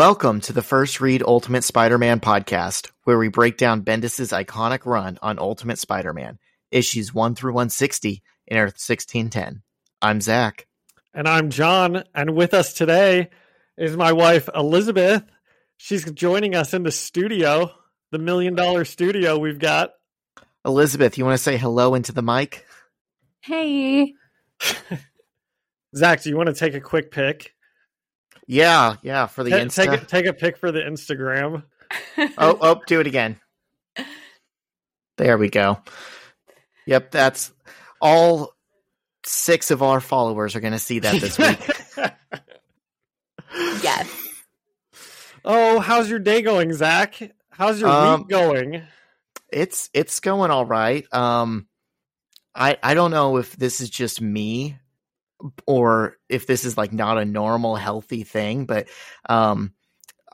Welcome to the First Read Ultimate Spider-Man podcast, where we break down Bendis' iconic run on Ultimate Spider-Man, issues 1 through 160 in Earth 1610. I'm Zach. And I'm John. And with us today is my wife, Elizabeth. She's joining us in the studio, the million dollar studio we've got. Elizabeth, you want to say hello into the mic? Hey. Zach, do you want to take a quick pic? Yeah, yeah, for the Ta- Insta. Take a, take a pic for the Instagram. oh, oh, do it again. There we go. Yep, that's all six of our followers are going to see that this week. yes. Oh, how's your day going, Zach? How's your Um, week going? it's it's going all right. Um, I I don't know if this is just me or if this is like not a normal healthy thing, but um,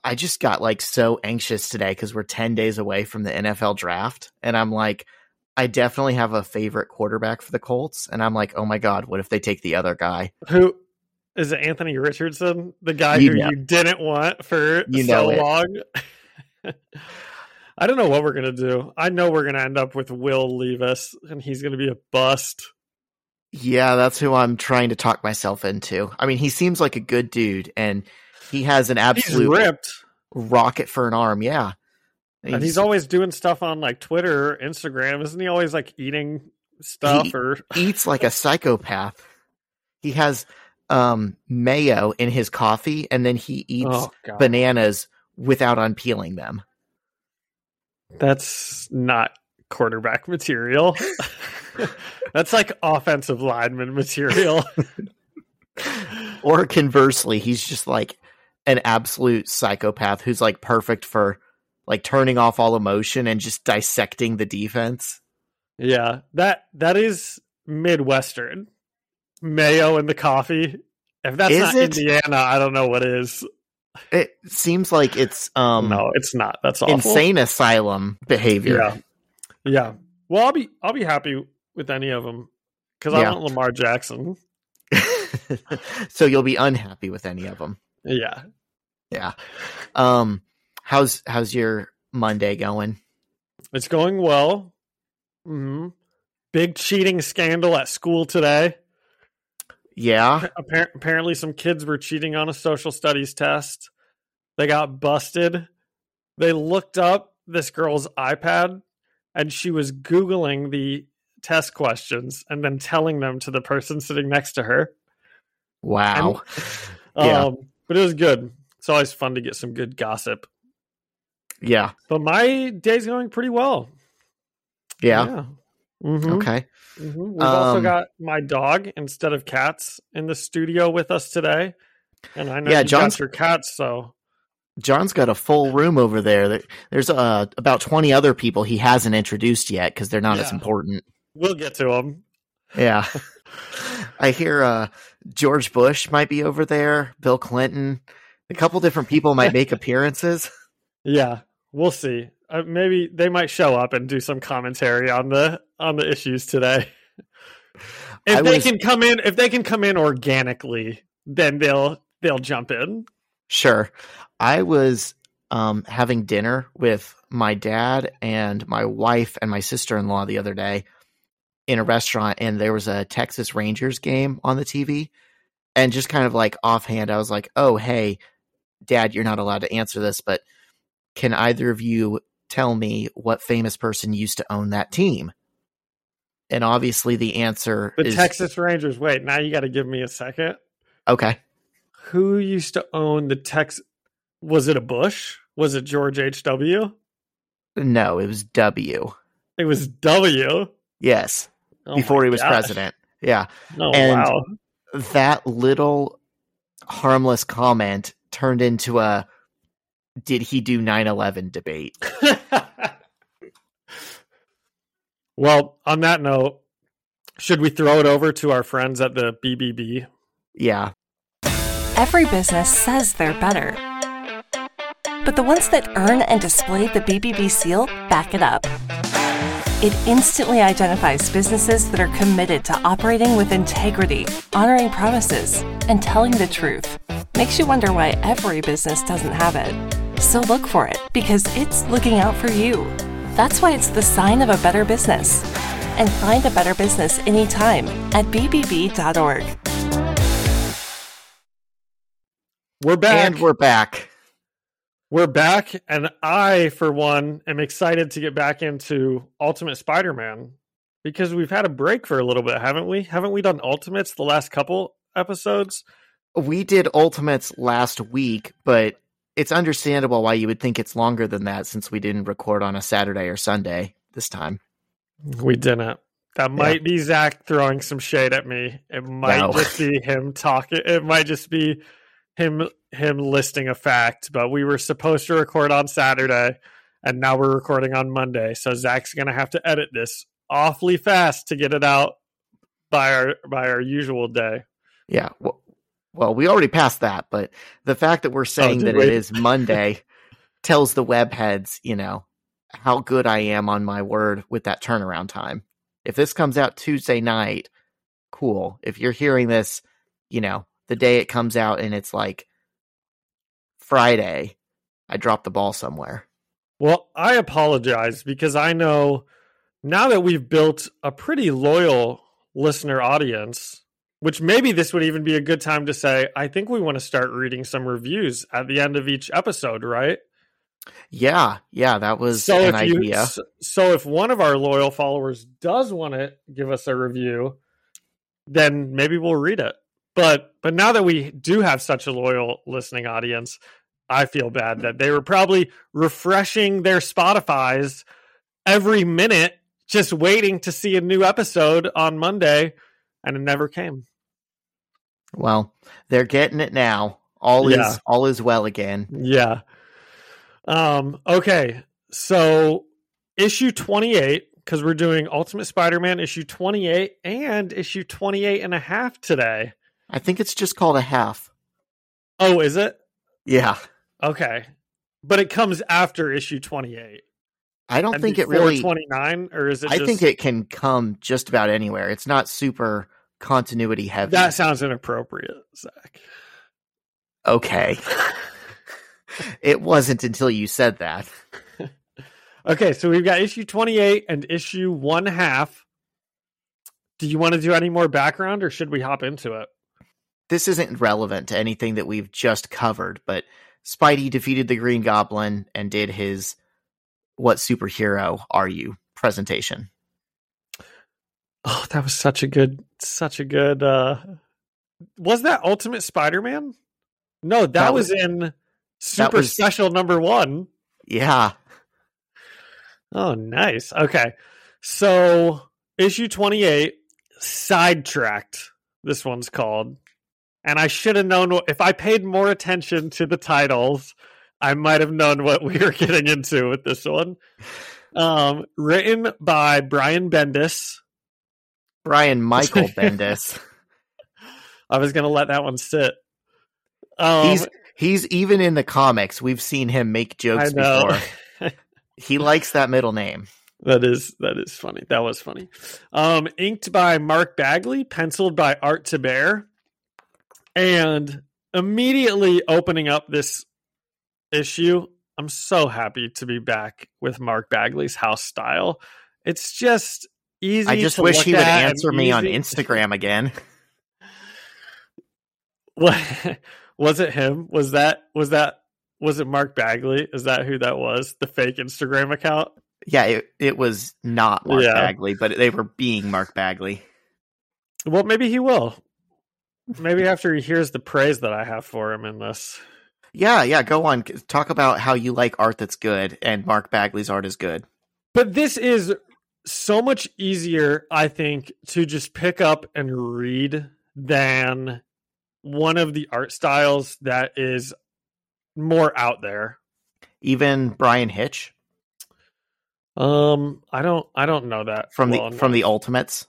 I just got like so anxious today because we're ten days away from the NFL draft, and I'm like. I definitely have a favorite quarterback for the Colts, and I'm like, oh my god, what if they take the other guy? Who is it? Anthony Richardson, the guy You who know. you didn't want for You so long. I don't know what we're gonna do. I know we're gonna end up with Will Levis, and he's gonna be a bust. Yeah, that's who I'm trying to talk myself into. I mean, he seems like a good dude, and he has an He's absolute ripped, rocket for an arm. Yeah, and he's always doing stuff on like Twitter, or Instagram. Isn't he always like eating stuff He- or? eats like a psychopath. He has um mayo in his coffee, and then he eats Oh bananas without unpeeling them. that's not quarterback material. that's like offensive lineman material. Or conversely, he's just like an absolute psychopath who's like perfect for like turning off all emotion and just dissecting the defense. Yeah, that that is Midwestern mayo and the coffee. If that's Is not it? Indiana, I don't know what is. It seems like it's um no, it's not. That's awful. insane asylum behavior. Yeah, yeah. Well, I'll be I'll be happy with any of them because Yeah. I want Lamar Jackson. so you'll be unhappy with any of them. Yeah, Yeah. Um how's how's your Monday going? it's going well. Mm-hmm. Big cheating scandal at school today. Yeah. Appar- apparently, some kids were cheating on a social studies test. They got busted. They looked up this girl's iPad and she was Googling the test questions and then telling them to the person sitting next to her. Wow. Yeah. Um, but it was good. It's always fun to get some good gossip. Yeah. But my day's going pretty well. Yeah. Mhm. Okay. Mhm. We've also Um, got my dog instead of cats in the studio with us today. And I know Yeah, you John's- got your cats, so John's got a full room over there. There- There's uh, about 20 other people he hasn't introduced yet because they're not as important. We'll get to them. Yeah. I hear uh, George Bush might be over there, Bill Clinton. A couple different people might make appearances. Yeah, we'll see. Uh, maybe they might show up and do some commentary on the on the issues today. If I they was- can come in, if they can come in organically, then they'll they'll jump in. Sure. I was um, having dinner with my dad and my wife and my sister in law the other day in a restaurant, and there was a Texas Rangers game on the TV. And just kind of like offhand, I was like, oh, hey, dad, you're not allowed to answer this, but can either of you tell me what famous person used to own that team? And obviously the answer The is Texas Rangers. Wait, now you got to give me a second. okay. Who used to own the Tex? Was it a Bush? Was it George H. W? No, it was W. It was W. Yes, Oh before he was gosh. president. Yeah. Oh And- wow. that little harmless comment turned into a did he do 9-11 debate well, on that note, should we throw it over to our friends at the BBB? yeah Every business says they're better. But the ones that earn and display the BBB seal back it up. It instantly identifies businesses that are committed to operating with integrity, honoring promises, and telling the truth. makes you wonder why every business doesn't have it. So look for it because it's looking out for you. That's why it's the sign of a better business. And find a better business anytime at bbb.org. We're back. And we're back. We're back, and I, for one, am excited to get back into Ultimate Spider-Man because we've had a break for a little bit, haven't we? Haven't we done Ultimates the last couple episodes? We did Ultimates last week, but it's understandable why you would think it's longer than that since we didn't record on a Saturday or Sunday this time. We didn't. That might be Zach throwing some shade at me. It might No. just be him talking. It might just be him him listing a fact. But we were supposed to record on Saturday, and now we're recording on Monday. So Zach's gonna have to edit this awfully fast to get it out by our by our usual day. Yeah. Well, well, we already passed that, but the fact that we're saying oh, did that we? it is Monday tells the web heads, you know, how good I am on my word with that turnaround time. If this comes out Tuesday night, cool. If you're hearing this, you know, the day it comes out and it's like Friday, I dropped the ball somewhere. Well, I apologize because I know now that we've built a pretty loyal listener audience, which maybe this would even be a good time to say, I think we want to start reading some reviews at the end of each episode, right? Yeah, yeah, that was so an if you idea. so if one of our loyal followers does want to give us a review, then maybe we'll read it. But but now that we do have such a loyal listening audience, I feel bad that they were probably refreshing their Spotify's every minute, just waiting to see a new episode on Monday, and it never came. Well, they're getting it now. All Yeah. is all is well again. Yeah. Um, okay. So issue 28, because we're doing Ultimate Spider-Man issue 28 and issue 28 and a half today. I think it's just called a half. Oh, is it? Yeah. Okay. But it comes after issue 28. I don't and think it really 29 or is it I just think it can come just about anywhere. It's not super continuity heavy. That sounds inappropriate, Zach. okay. it wasn't until you said that. Okay, so we've got issue 28 and issue one half. Do you want to do any more background or should we hop into it? This isn't relevant to anything that we've just covered, but Spidey defeated the Green Goblin and did his what superhero are you presentation. Oh, that was such a good, such a good. uh Was that Ultimate Spider-Man? No, that, That was, was- in Super was- Special number one. Yeah. Oh, nice. Okay, so issue twenty-eight, sidetracked. This one's called, and I should have known if I paid more attention to the titles. I might have known what we were getting into with this one. Um, written by Brian Bendis. Brian Michael Bendis. I was gonna let that one sit. Um, he's he's even in the comics. We've seen him make jokes before. He likes that middle name. that is that is funny. That was funny. Um, inked by Mark Bagley, penciled by Art Thibert, and immediately opening up this issue. I'm so happy to be back with Mark Bagley's house style. It's just easy. I just wish he would answer me on Instagram again. What was it? Him? Was that? Was that? Was it Mark Bagley? Is that who that was? The fake Instagram account? Yeah, it, it was not Mark Yeah. Bagley, but they were being Mark Bagley. Well, maybe he will. Maybe after he hears the praise that I have for him in this. Yeah, yeah, go on. Talk about how you like art that's good and Mark Bagley's art is good. But this is so much easier, I think, to just pick up and read than one of the art styles that is more out there. Even Bryan Hitch Um, I don't, I don't know that from well the from the. Ultimates.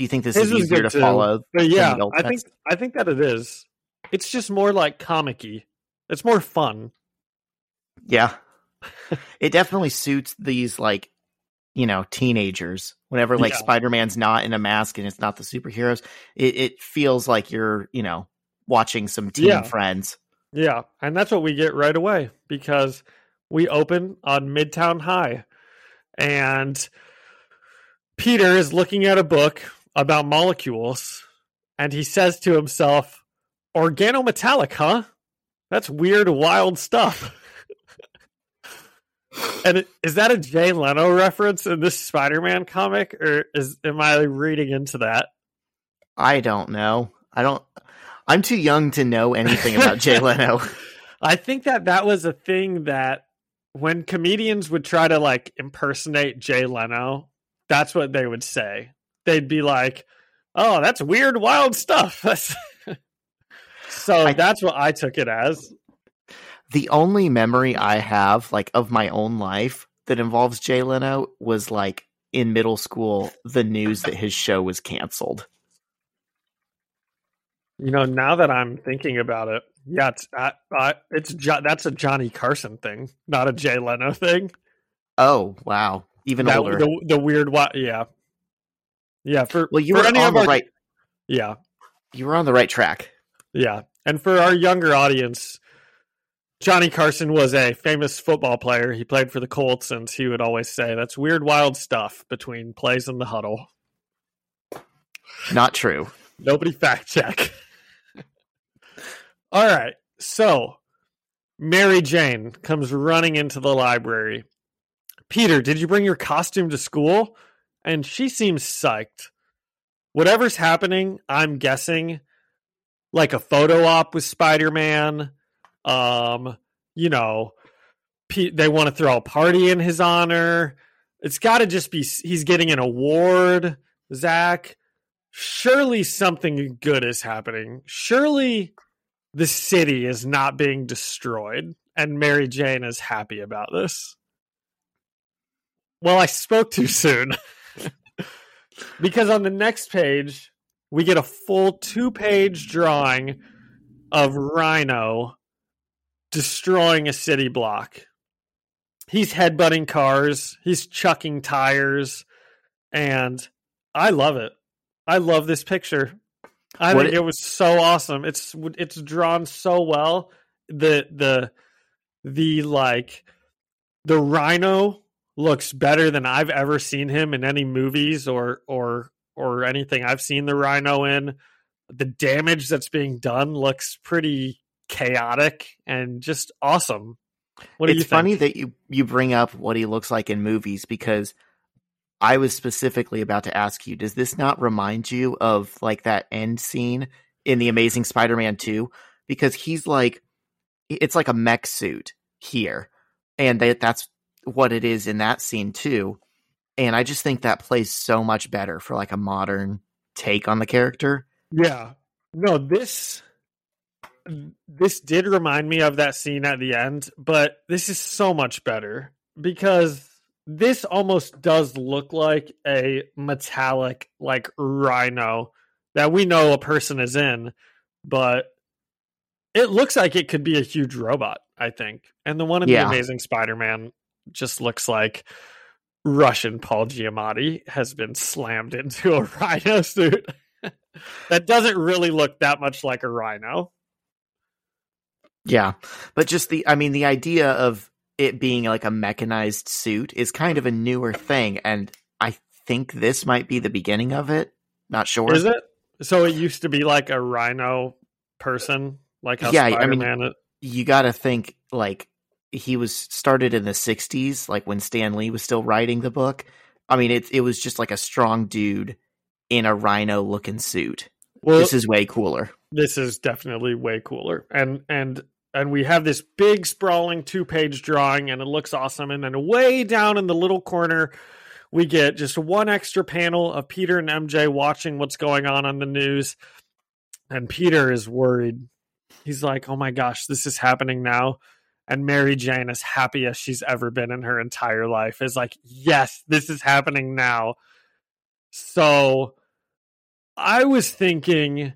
Do you think this His is was easier to too. follow? But yeah, I think, I think that it is. It's just more like comic-y. It's more fun. Yeah. it definitely suits these like you know, teenagers. Whenever like Yeah. Spider-Man's not in a mask and it's not the superheroes, it, it feels like you're, you know, watching some Teen Yeah. Friends. Yeah, and that's what we get right away because we open on Midtown High and Peter is looking at a book about molecules and he says to himself, Organometallic, huh? That's weird, wild stuff. and it- is that a Jay Leno reference in this Spider Man comic, or is am I reading into that? I don't know. I don't. I'm too young to know anything about Jay Leno. I think that that was a thing that when comedians would try to like impersonate Jay Leno, that's what they would say. They'd be like, "Oh, that's weird, wild stuff." So I- that's what I took it as. the only memory I have, like of my own life, that involves Jay Leno was like in middle school, the news that his show was canceled. You know, now that I'm thinking about it, yeah, it's I, I, it's jo- that's a Johnny Carson thing, not a Jay Leno thing. Oh wow, even That- older. the the weird, yeah, yeah. For well, you for were on the our- right. yeah, You were on the right track. Yeah. And for our younger audience, Johnny Carson was a famous football player. He played for the Colts, and he would always say, That's weird, wild stuff between plays in the huddle. Not true. Nobody fact check. All right. So Mary Jane comes running into the library. Peter, did you bring your costume to school? And she seems psyched. Whatever's happening, I'm guessing like a photo op with Spider Man. Um, you know, they want to throw a party in his honor. It's got to just be he's getting an award, Zach surely something good is happening. Surely the city is not being destroyed, and Mary Jane is happy about this. Well, I spoke too soon. because on the next page, we get a full two page drawing of Rhino destroying a city block. He's headbutting cars, he's chucking tires, and I love it. I love this picture. I What think it- it was so awesome. It's it's drawn so well. The the the like the rhino looks better than I've ever seen him in any movies or or or anything I've seen the rhino in. The damage that's being done looks pretty chaotic and just awesome. What do it's funny that you you bring up what he looks like in movies because I was specifically about to ask you, does this not remind you of like that end scene in the Amazing Spider-Man 2? Because he's like it's like a mech suit here. And that that's what it is in that scene too. And I just think that plays so much better for like a modern take on the character. Yeah. No, this this did remind me of that scene at the end, but this is so much better because this almost does look like a metallic like rhino that we know a person is in, but it looks like it could be a huge robot, I think. And the one in Yeah. the Amazing Spider-Man just looks like Russian Paul Giamatti has been slammed into a rhino suit. that doesn't really look that much like a rhino. Yeah. But just the I mean the idea of it being like a mechanized suit is kind of a newer thing and I think this might be the beginning of it. Not sure. Is it? So it used to be like a rhino person, like how Yeah, I mean- Spider-Man. You got to think like he was started in the 60s like when Stan Lee was still writing the book. I mean it it was just like a strong dude in a rhino looking suit. well, this is way cooler. this is definitely way cooler and and and we have this big sprawling two page drawing and it looks awesome and then way down in the little corner we get just one extra panel of peter and mj watching what's going on on the news and peter is worried he's like oh my gosh this is happening now and mary jane as happy as she's ever been in her entire life is like yes this is happening now so i was thinking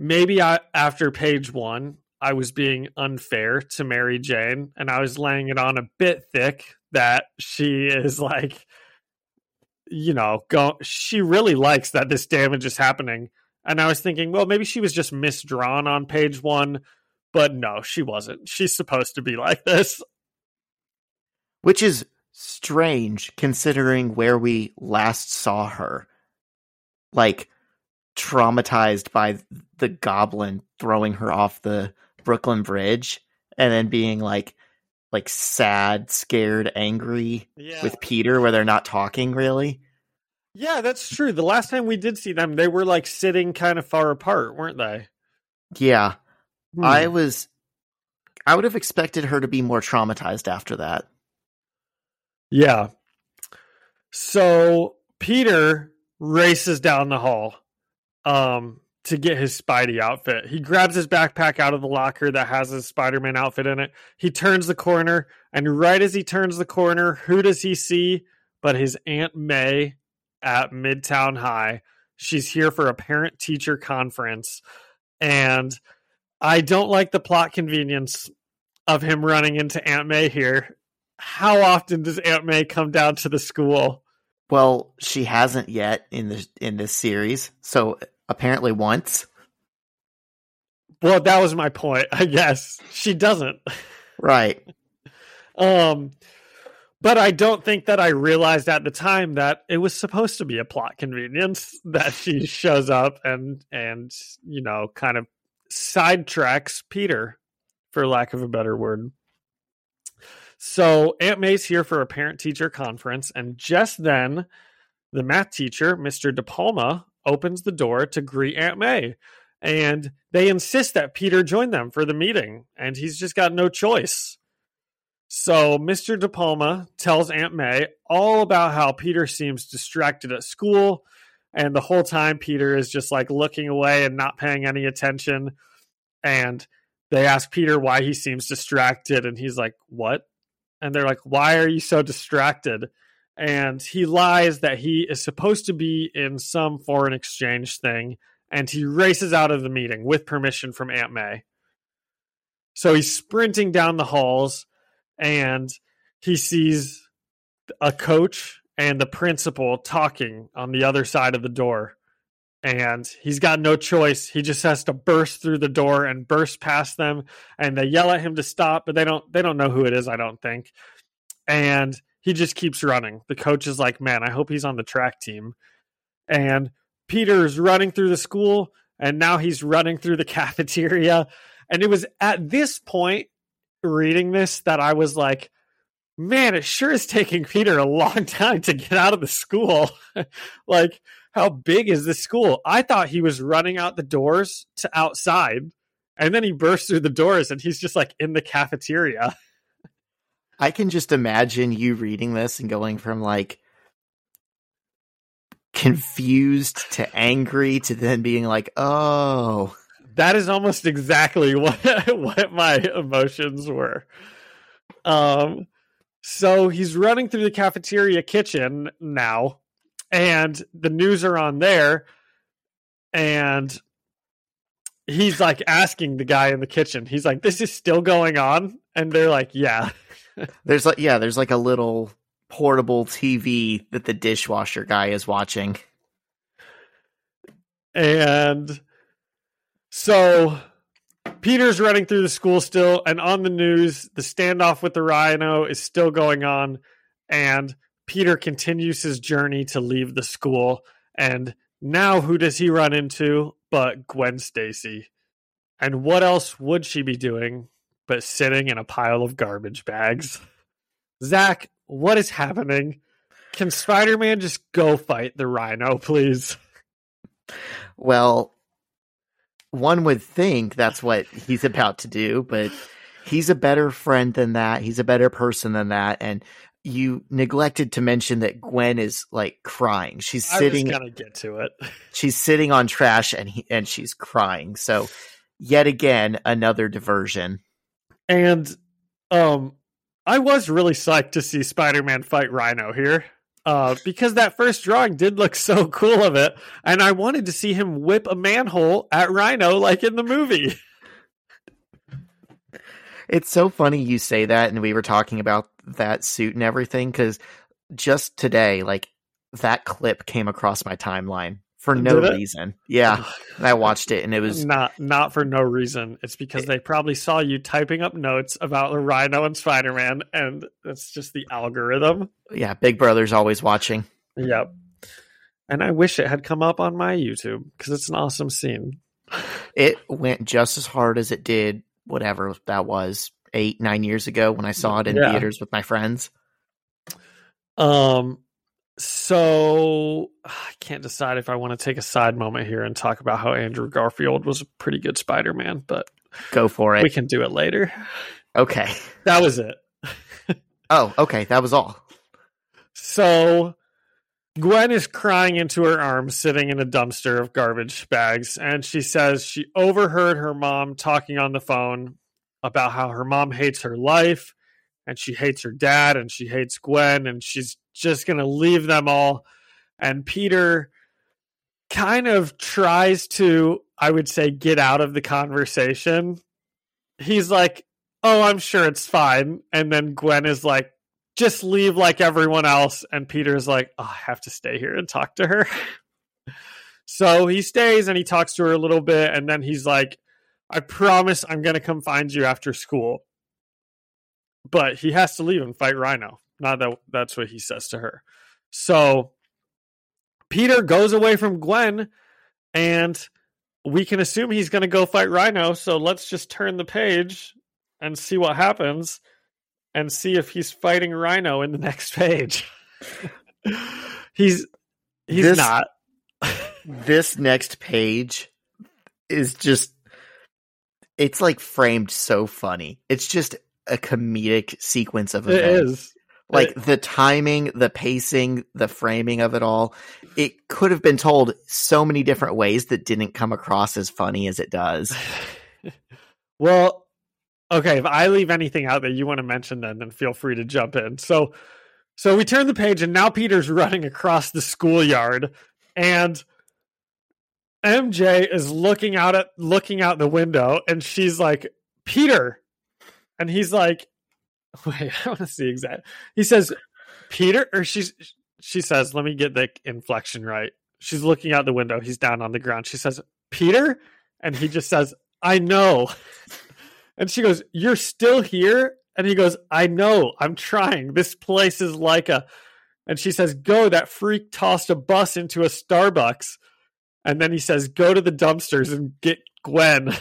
maybe I, after page one, I was being unfair to Mary Jane and I was laying it on a bit thick that she is like, you know, go, she really likes that this damage is happening. And I was thinking, well, maybe she was just misdrawn on page one, but no, she wasn't. She's supposed to be like this. Which is strange considering where we last saw her. Like traumatized by the goblin throwing her off the Brooklyn Bridge and then being like like sad, scared, angry Yeah. with Peter where they're not talking really. yeah, that's true. The last time we did see them, they were like sitting kind of far apart, weren't they? Yeah. Hmm. I was I would have expected her to be more traumatized after that. Yeah. So Peter races down the hall um to get his Spidey outfit. He grabs his backpack out of the locker that has his Spider-Man outfit in it. He turns the corner and right as he turns the corner, who does he see but his Aunt May at Midtown High. She's here for a parent-teacher conference and I don't like the plot convenience of him running into Aunt May here how often does Aunt May come down to the school? Well, she hasn't yet in this in this series. So apparently once. Well, that was my point. I guess she doesn't. Right. Um, but I don't think that I realized at the time that it was supposed to be a plot convenience that she shows up and and you know kind of sidetracks Peter, for lack of a better word. So Aunt May's here for a parent teacher conference, and just then, the math teacher, Mr. De Palma, opens the door to greet Aunt May. And they insist that Peter join them for the meeting, and he's just got no choice. So Mr. De Palma tells Aunt May all about how Peter seems distracted at school, and the whole time Peter is just like looking away and not paying any attention. And they ask Peter why he seems distracted, and he's like, What? And they're like, Why are you so distracted? And he lies that he is supposed to be in some foreign exchange thing, and he races out of the meeting with permission from Aunt May. So he's sprinting down the halls and he sees a coach and the principal talking on the other side of the door. And he's got no choice. He just has to burst through the door and burst past them and they yell at him to stop, but they don't they don't know who it is, I don't think. And he just keeps running. The coach is like, "Man, I hope he's on the track team." And Peter's running through the school and now he's running through the cafeteria. And it was at this point reading this that I was like, man, it sure is taking Peter a long time to get out of the school. like, how big is this school? I thought he was running out the doors to outside, and then he bursts through the doors and he's just like in the cafeteria. I can just imagine you reading this and going from like confused to angry to then being like, "Oh, That is almost exactly what what my emotions were. Um so he's running through the cafeteria kitchen now and the news are on there and he's like asking the guy in the kitchen. He's like this is still going on and they're like yeah. there's like yeah, there's like a little portable TV that the dishwasher guy is watching." And so Peter's running through the school still, and on the news, the standoff with the rhino is still going on. And Peter continues his journey to leave the school. And now, who does he run into but Gwen Stacy? And what else would she be doing but sitting in a pile of garbage bags? Zach, what is happening? Can Spider Man just go fight the rhino, please? Well, one would think that's what he's about to do, but he's a better friend than that. He's a better person than that. And you neglected to mention that Gwen is like crying. She's sitting I was gonna get to it. she's sitting on trash and he, and she's crying. So yet again another diversion. And um I was really psyched to see Spider-Man fight Rhino here. Uh, because that first drawing did look so cool of it, and I wanted to see him whip a manhole at Rhino like in the movie. It's so funny you say that and we were talking about that suit and everything cuz just today like that clip came across my timeline for no it? reason. Yeah, and I watched it, and it was not not for no reason. It's because they probably saw you typing up notes about the Rhino and Spider Man, and it's just the algorithm. yeah. Big Brother's always watching. Yep. And I wish it had come up on my YouTube because it's an awesome scene. It went just as hard as it did whatever that was eight nine years ago when I saw it in Yeah. theaters with my friends. Um, so I can't decide if I want to take a side moment here and talk about how Andrew Garfield was a pretty good Spider Man, but Go for it. we can do it later. Okay. That was it. Oh, okay. That was all. So Gwen is crying into her arms, sitting in a dumpster of garbage bags, and she says she overheard her mom talking on the phone about how her mom hates her life and she hates her dad and she hates Gwen and she's just going to leave them all. And Peter kind of tries to, I would say, get out of the conversation. He's like, Oh, I'm sure it's fine. And then Gwen is like, just leave like everyone else. And Peter's like, oh, I have to stay here and talk to her. so he stays and he talks to her a little bit. And then he's like, I promise I'm going to come find you after school. But he has to leave and fight Rhino. Not that that's what he says to her. So Peter goes away from Gwen and we can assume he's going to go fight Rhino. So let's just turn the page and see what happens and see if he's fighting Rhino in the next page. he's he's This- not. This next page is just it's like framed so funny. It's just a comedic sequence of events. is. Like the timing, the pacing, the framing of it all. It could have been told so many different ways that didn't come across as funny as it does. well, okay, if I leave anything out that you want to mention then then feel free to jump in. So so we turn the page and now Peter's running across the schoolyard and MJ is looking out at looking out the window and she's like, "Peter." And he's like, "Wait, I want to see exact." He says, "Peter," or she's she says, "Let me get the inflection right." She's looking out the window. He's down on the ground. She says, "Peter," and he just says, "I know." And she goes, "You're still here?" And he goes, "I know. I'm trying. This place is like a." And she says, "Go." That freak tossed a bus into a Starbucks. And then he says, "Go to the dumpsters and get Gwen."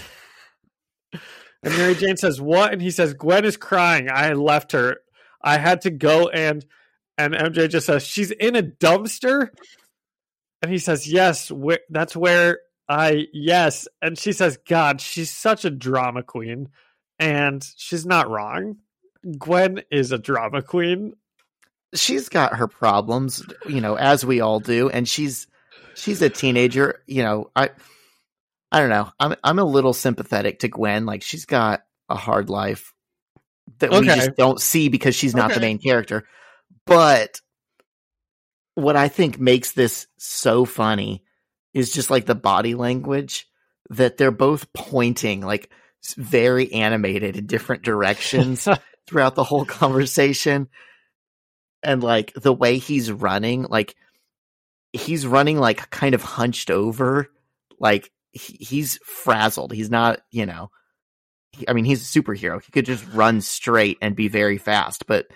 and Mary Jane says, "What?" And he says, "Gwen is crying. I left her. I had to go and." And MJ just says, "She's in a dumpster." And he says, "Yes, wh- that's where I yes." And she says, "God, she's such a drama queen." And she's not wrong. Gwen is a drama queen. she's got her problems, you know, as we all do, and she's she's a teenager. You know, I I don't know. I'm I'm a little sympathetic to Gwen. Like she's got a hard life that we just don't see because she's not the main character. But what I think makes this so funny is just like the body language that they're both pointing like very animated in different directions throughout the whole conversation and like the way he's running like he's running like kind of hunched over like he, he's frazzled. He's not you know he, i mean he's a superhero. He could just run straight and be very fast but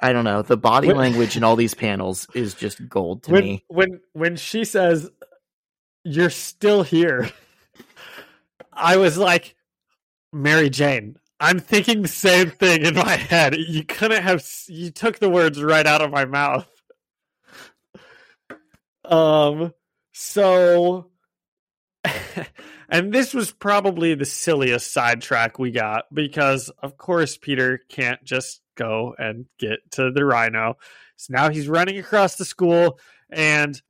i don't know. The body When- language in all these panels is just gold to when me. when when she says you're still here i was like mary jane i'm thinking the same thing in my head. You couldn't have you took the words right out of my mouth. Um so and this was probably the silliest sidetrack we got because of course peter can't just go and get to the rhino. So now he's running across the school and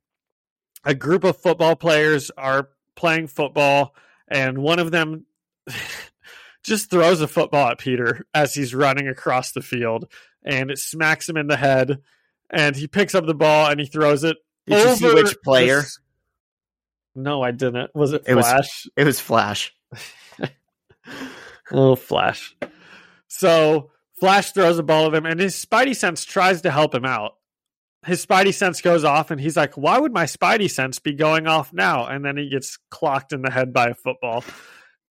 a group of football players are playing football and one of them just throws a football at Peter as he's running across the field and it smacks him in the head and he picks up the ball and he throws it did you see which player No, I didn't. Was it It was- Flash? it was flash Oh, Flash. So Flash throws a ball at him, and his Spidey sense tries to help him out. his spidey sense goes off and he's like, Why would my spidey sense be going off now? And then he gets clocked in the head by a football.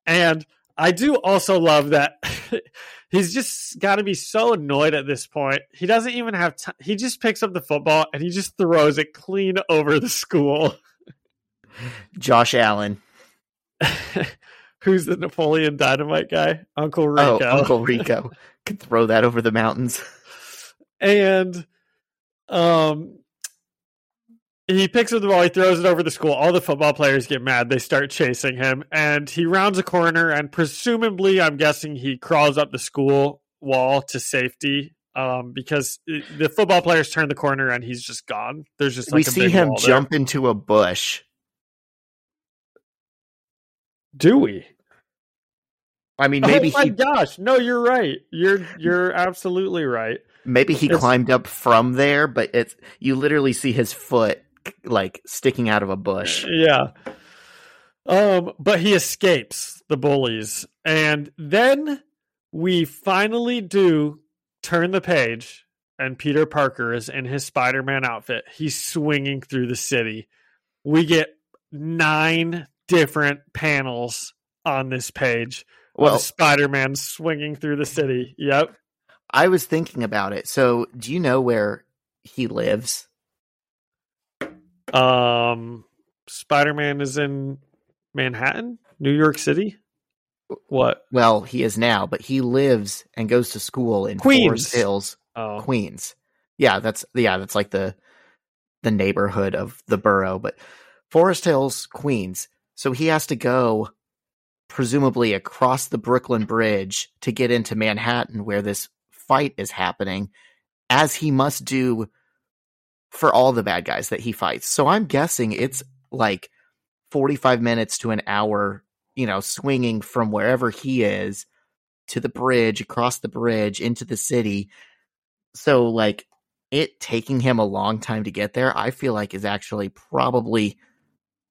And I do also love that he's just got to be so annoyed at this point. He doesn't even have time. He just picks up the football and he just throws it clean over the school. Josh Allen. Who's the Napoleon Dynamite guy? Uncle Rico. Oh, Uncle Rico could throw that over the mountains. and um he picks up the ball, he throws it over the school. All the football players get mad. They start chasing him, and he rounds a corner, and presumably, I'm guessing he crawls up the school wall to safety um, because the football players turn the corner and he's just gone. There's just like we see him jump into a bush. Do we? I mean, maybe. Oh my he, gosh! No, you're right. You're you're absolutely right. Maybe he it's, climbed up from there, but it's you literally see his foot like sticking out of a bush. Yeah. Um, but he escapes the bullies, and then we finally do turn the page, and Peter Parker is in his Spider-Man outfit. He's swinging through the city. We get nine different panels on this page well, Spider-Man swinging through the city. Yep. I was thinking about it. So, do you know where he lives? Um, Spider-Man is in Manhattan, New York City. What? Well, he is now, but he lives and goes to school in Queens. Forest Hills, oh. Queens. Yeah, that's yeah, that's like the the neighborhood of the borough, but Forest Hills, Queens. So he has to go presumably across the Brooklyn Bridge to get into Manhattan where this fight is happening, as he must do for all the bad guys that he fights. So I'm guessing it's like 45 minutes to an hour, you know, swinging from wherever he is to the bridge, across the bridge, into the city. So, like, it taking him a long time to get there, I feel like is actually probably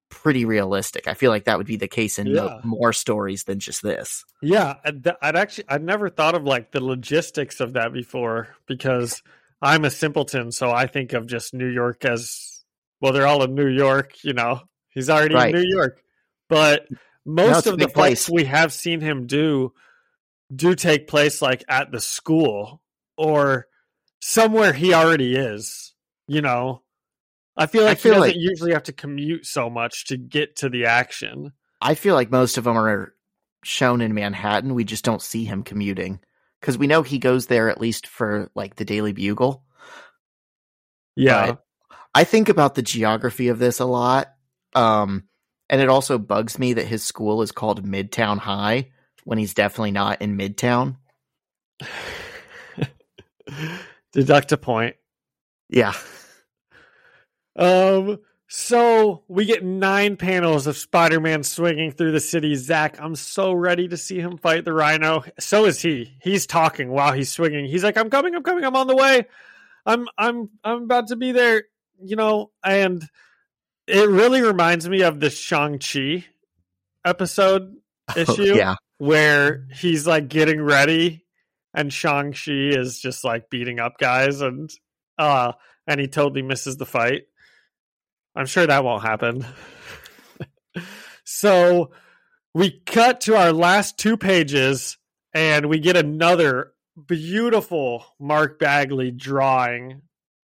pretty realistic. I feel like that would be the case in yeah. more stories than just this. Yeah, I'd, I'd, actually I'd never thought of like the logistics of that before because I'm a simpleton, so I think of just New York as well. They're all in New York, you know. He's already right. in New York, but most no, of the fights we have seen him do do take place like at the school or somewhere he already is. You know, I feel like I feel he doesn't like, usually have to commute so much to get to the action. I feel like most of them are shown in Manhattan. We just don't see him commuting because we know he goes there at least for like the Daily Bugle. Yeah, but I think about the geography of this a lot, um, and it also bugs me that his school is called Midtown High when he's definitely not in Midtown. Deduct a point. Yeah. Um, so we get nine panels of Spider-Man swinging through the city. Zach, I'm so ready to see him fight the Rhino. So is he. He's talking while he's swinging. He's like, "I'm coming. I'm coming. I'm on the way. I'm I'm I'm about to be there." You know, and it really reminds me of the Shang Chi episode oh, issue, oh, yeah, where he's like getting ready, and Shang Chi is just like beating up guys, and uh, and he totally misses the fight I'm sure that won't happen. so we cut to our last two pages and we get another beautiful Mark Bagley drawing,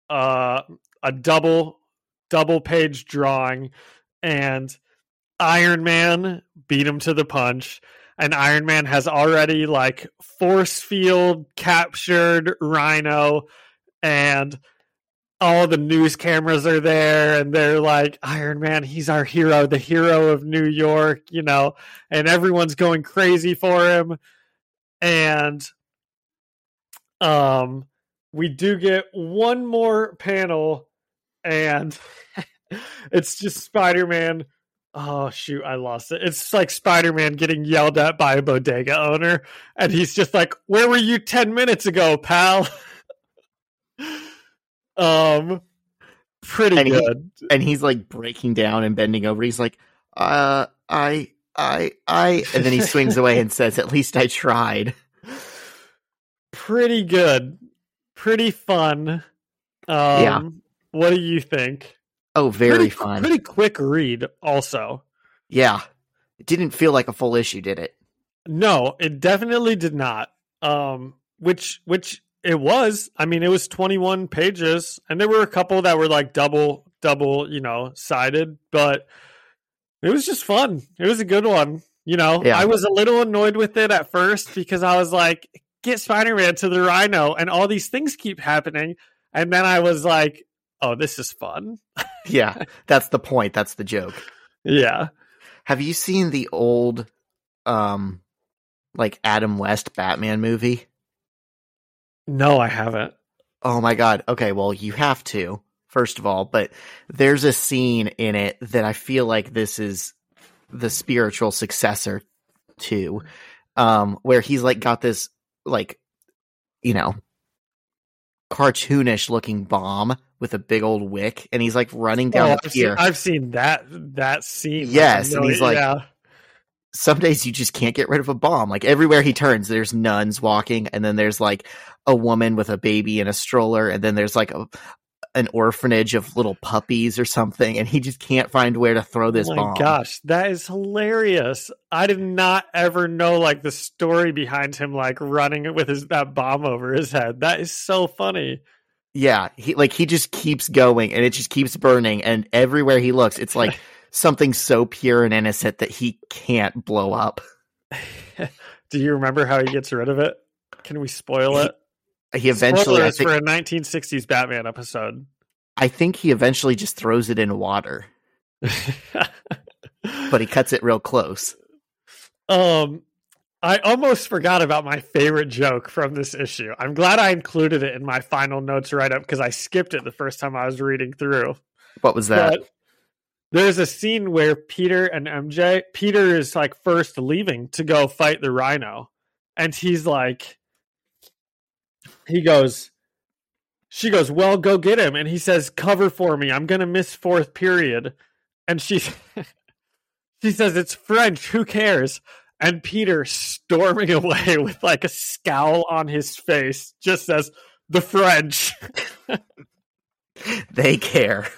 uh, a double double page drawing, and Iron Man beat him to the punch. And Iron Man has already like force field captured Rhino, and all the news cameras are there and they're like iron man he's our hero the hero of new york you know and everyone's going crazy for him. And um we do get one more panel and it's just spider-man. Oh shoot i lost it. It's like spider-man getting yelled at by a bodega owner and he's just like where were you 10 minutes ago pal um, pretty and good. He, and he's like breaking down and bending over. He's like, uh, I, I, I, and then he swings away and says, "At least I tried." Pretty good, pretty fun. Um, yeah. what do you think? Oh, very pretty, fun. Pretty quick read, also. Yeah. It didn't feel like a full issue, did it? No, it definitely did not. Um, which which it was. I mean, it was 21 pages, and there were a couple that were like double double, you know, sided, but it was just fun. It was a good one. You know, Yeah. I was a little annoyed with it at first because I was like, get Spider Man to the Rhino, and all these things keep happening, and then I was like, oh, this is fun. Yeah. That's the point. That's the joke. Yeah. Have you seen the old um like Adam West Batman movie? No, I haven't. Oh my god. Okay, well, you have to, first of all, but there's a scene in it that I feel like this is the spiritual successor to um where he's like got this like you know cartoonish looking bomb with a big old wick and he's like running down Oh, the I've, seen, pier. I've seen that that scene. Like, Yes, I and he's like- yeah. Some days you just can't get rid of a bomb. Like everywhere he turns, there's nuns walking, and then there's like a woman with a baby in a stroller, and then there's like a an orphanage of little puppies or something, and he just can't find where to throw oh this oh my bomb. gosh, that is hilarious! I did not ever know like the story behind him like running with his that bomb over his head. That is so funny. Yeah, he like he just keeps going, and it just keeps burning, and everywhere he looks, it's like something so pure and innocent that he can't blow up. Do you remember how he gets rid of it? Can we spoil it? He eventually, I think, for a 1960s Batman episode. I think he eventually just throws it in water, but he cuts it real close. Um, I almost forgot about my favorite joke from this issue. I'm glad I included it in my final notes right up because I skipped it the first time I was reading through. What was that? But there's a scene where Peter and MJ, Peter is like first leaving to go fight the rhino. And he's like, he goes, she goes, well, go get him. And he says, cover for me. I'm going to miss fourth period. And she, she says, it's French. Who cares? And Peter, storming away with like a scowl on his face, just says, the French. they care.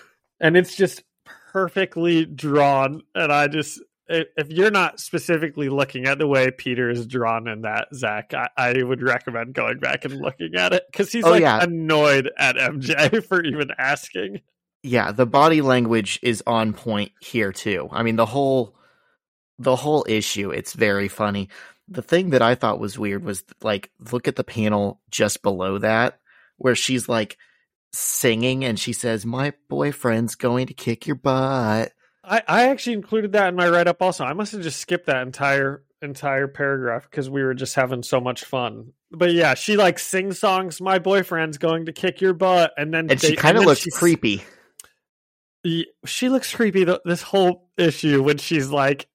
and it's just perfectly drawn and i just if you're not specifically looking at the way peter is drawn in that zach i, I would recommend going back and looking at it because he's Oh, like yeah. annoyed at mj for even asking Yeah, the body language is on point here too. I mean, the whole the whole issue, it's very funny. The thing that I thought was weird was like look at the panel just below that where she's like singing and she says, "My boyfriend's going to kick your butt." I, I actually included that in my write-up also i must have just skipped that entire entire paragraph because we were just having so much fun but yeah she like sings songs my boyfriend's going to kick your butt and then And she kind of looks she's- creepy. She looks creepy th- this whole issue when she's like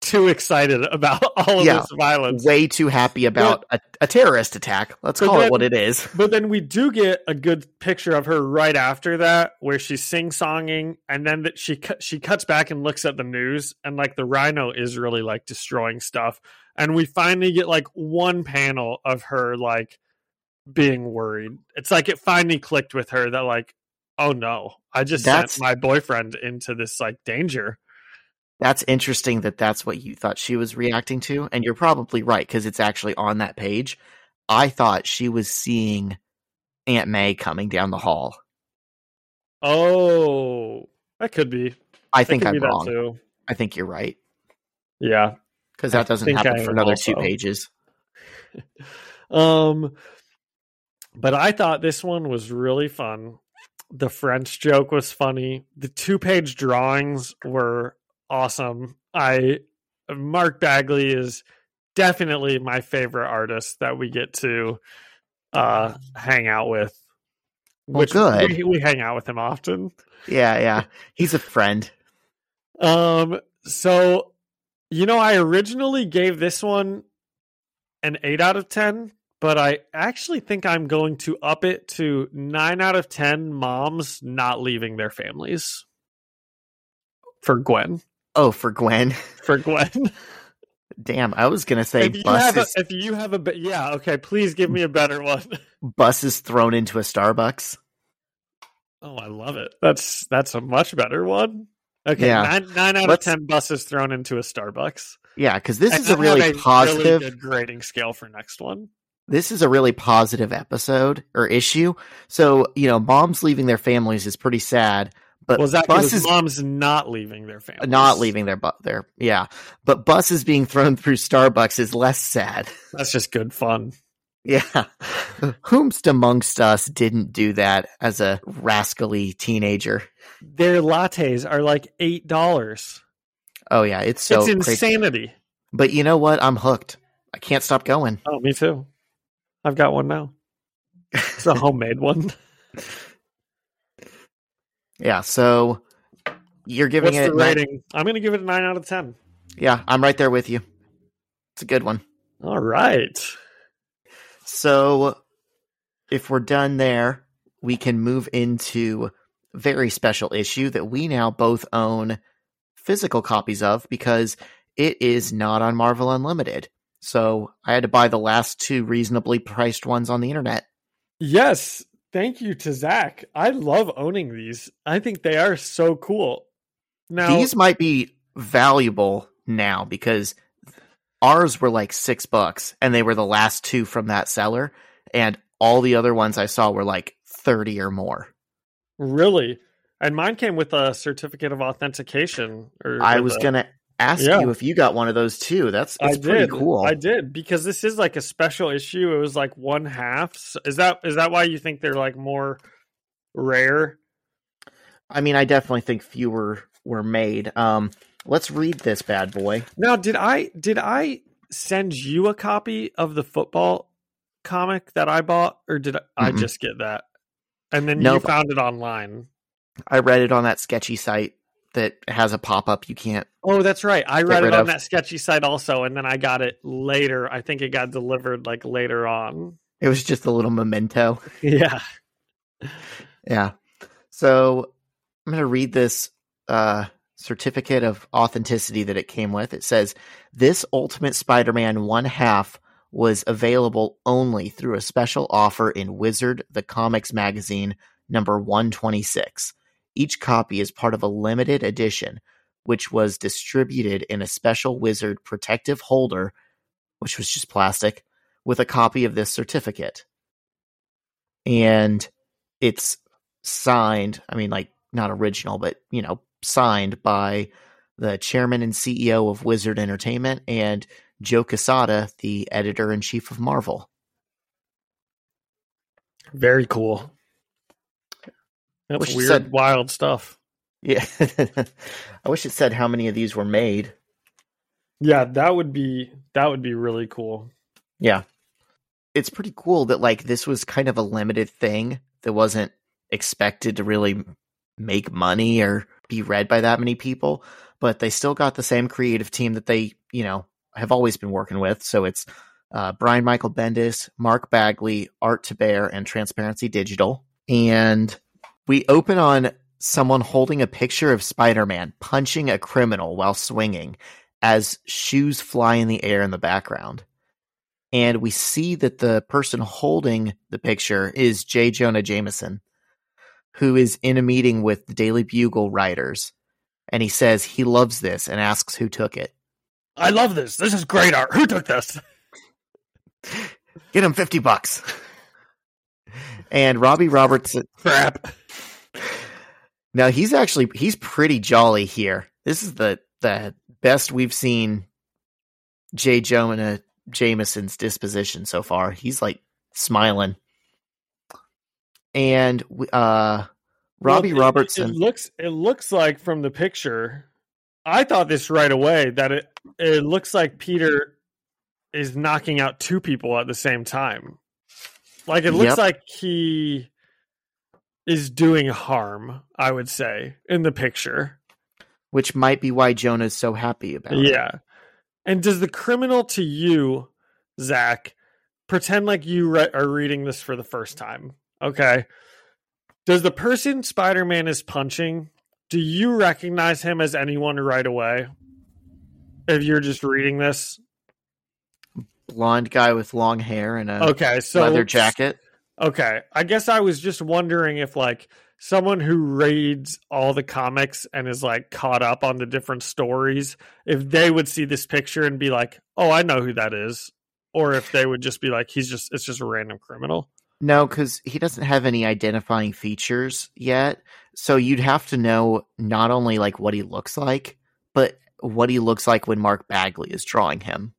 too excited about all of Yeah. this violence. Way too happy about a, a terrorist attack. Let's call it what it is. But then we do get a good picture of her right after that, where she's sing songing, and then that she she cuts back and looks at the news, and like the rhino is really like destroying stuff, and we finally get like one panel of her like being worried. It's like it finally clicked with her that like, oh no, I just That's- sent my boyfriend into this like danger. That's interesting that that's what you thought she was reacting to, and you're probably right because it's actually on that page. I thought she was seeing Aunt May coming down the hall. Oh, that could be. I think I'm wrong. I think you're right Yeah. because that doesn't happen I for another two pages. Um, but I thought this one was really fun. The French joke was funny. The two page drawings were awesome. I Mark Bagley is definitely my favorite artist that we get to uh hang out with. Well, good. We, we hang out with him often. Yeah, yeah. He's a friend. Um, so you know, I originally gave this one an eight out of ten, but I actually think I'm going to up it to nine out of ten moms not leaving their families. For Gwen. Oh, for Gwen. For Gwen. Damn, I was gonna say if you have a, buses if you have a yeah, okay, please give me a better one. buses thrown into a Starbucks. Oh, I love it. That's that's a much better one. Okay, Yeah. nine, nine out Let's- of ten buses thrown into a Starbucks. Yeah, because this And is a I really have positive. really good grading scale for next one. this is a really positive episode or issue. So you know, moms leaving their families is pretty sad, but Was that buses mom's not leaving their family? not leaving their bu- their yeah, but buses being thrown through Starbucks is less sad. That's just good fun. Yeah, whomst amongst us didn't do that as a rascally teenager? Their lattes are like eight dollars. Oh yeah, it's so it's crazy. insanity. But you know what? I'm hooked. I can't stop going. Oh, me too. I've got one now. It's a homemade one. Yeah, so you're giving What's it the nine- rating? I'm going to give it a nine out of ten. Yeah, I'm right there with you. It's a good one. All right. So if we're done there, we can move into a very special issue that we now both own physical copies of because it is not on Marvel Unlimited. So I had to buy the last two reasonably priced ones on the internet. Yes. Thank you to Zach. I love owning these. I think they are so cool. Now, These might be valuable now because ours were like six bucks and they were the last two from that seller. And all the other ones I saw were like 30 or more. really, and mine came with a certificate of authentication. Or I was to ask Yeah. you if you got one of those too. That's I it's pretty did. cool. I did because this is like a special issue. It was like one half. So is that is that why you think they're like more rare? I mean, I definitely think fewer were made. Um, let's read this bad boy. Now, did I did I send you a copy of the football comic that I bought, or did I, I Mm-mm. just get that? And then No, you found it online. I read it on that sketchy site that has a pop up you can't. Oh, that's right. I read it on of. that sketchy site also, and then I got it later. I think it got delivered like later on. It was just a little memento. Yeah. Yeah. So I'm going to read this uh, certificate of authenticity that it came with. It says this Ultimate Spider Man one half was available only through a special offer in Wizard the Comics magazine number 126. Each copy is part of a limited edition, which was distributed in a special Wizard protective holder, which was just plastic, with a copy of this certificate. And it's signed, I mean, like not original, but you know, signed by the chairman and CEO of Wizard Entertainment and Joe Quesada, the editor in chief of Marvel. Very cool. Wish That's it weird, said- wild stuff. Yeah. I wish it said how many of these were made. Yeah, that would be that would be really cool. Yeah. It's pretty cool that like this was kind of a limited thing that wasn't expected to really make money or be read by that many people, but they still got the same creative team that they, you know, have always been working with. So it's uh, Brian Michael Bendis, Mark Bagley, Art Thibert, and Transparency Digital. And we open on someone holding a picture of Spider Man punching a criminal while swinging as shoes fly in the air in the background. And we see that the person holding the picture is J. Jonah Jameson, who is in a meeting with the Daily Bugle writers. And he says he loves this and asks who took it. I love this. This is great art. Who took this? Get him 50 bucks. And Robbie Robertson, Crap. Now he's actually, he's pretty jolly here. This is the, the best we've seen Jay Jonah Jameson's disposition so far. He's like smiling. And uh Robbie Well, it- Robertson It, looks it looks like from the picture. I thought this right away that it it looks like Peter is knocking out two people at the same time. Like it looks Yep. like he is doing harm, I would say, in the picture. which might be why Jonah's so happy about it. Yeah. And does the criminal to you, Zach, pretend like you re- are reading this for the first time? Okay. Does the person Spider Man is punching, do you recognize him as anyone right away? If you're just reading this? Blonde guy with long hair and a Okay. So leather jacket. Okay. I guess I was just wondering if, like, someone who reads all the comics and is like caught up on the different stories, if they would see this picture and be like, "Oh, I know who that is," or if they would just be like, "He's just it's just a random criminal." No, because he doesn't have any identifying features yet. So you'd have to know not only like what he looks like, but what he looks like when Mark Bagley is drawing him.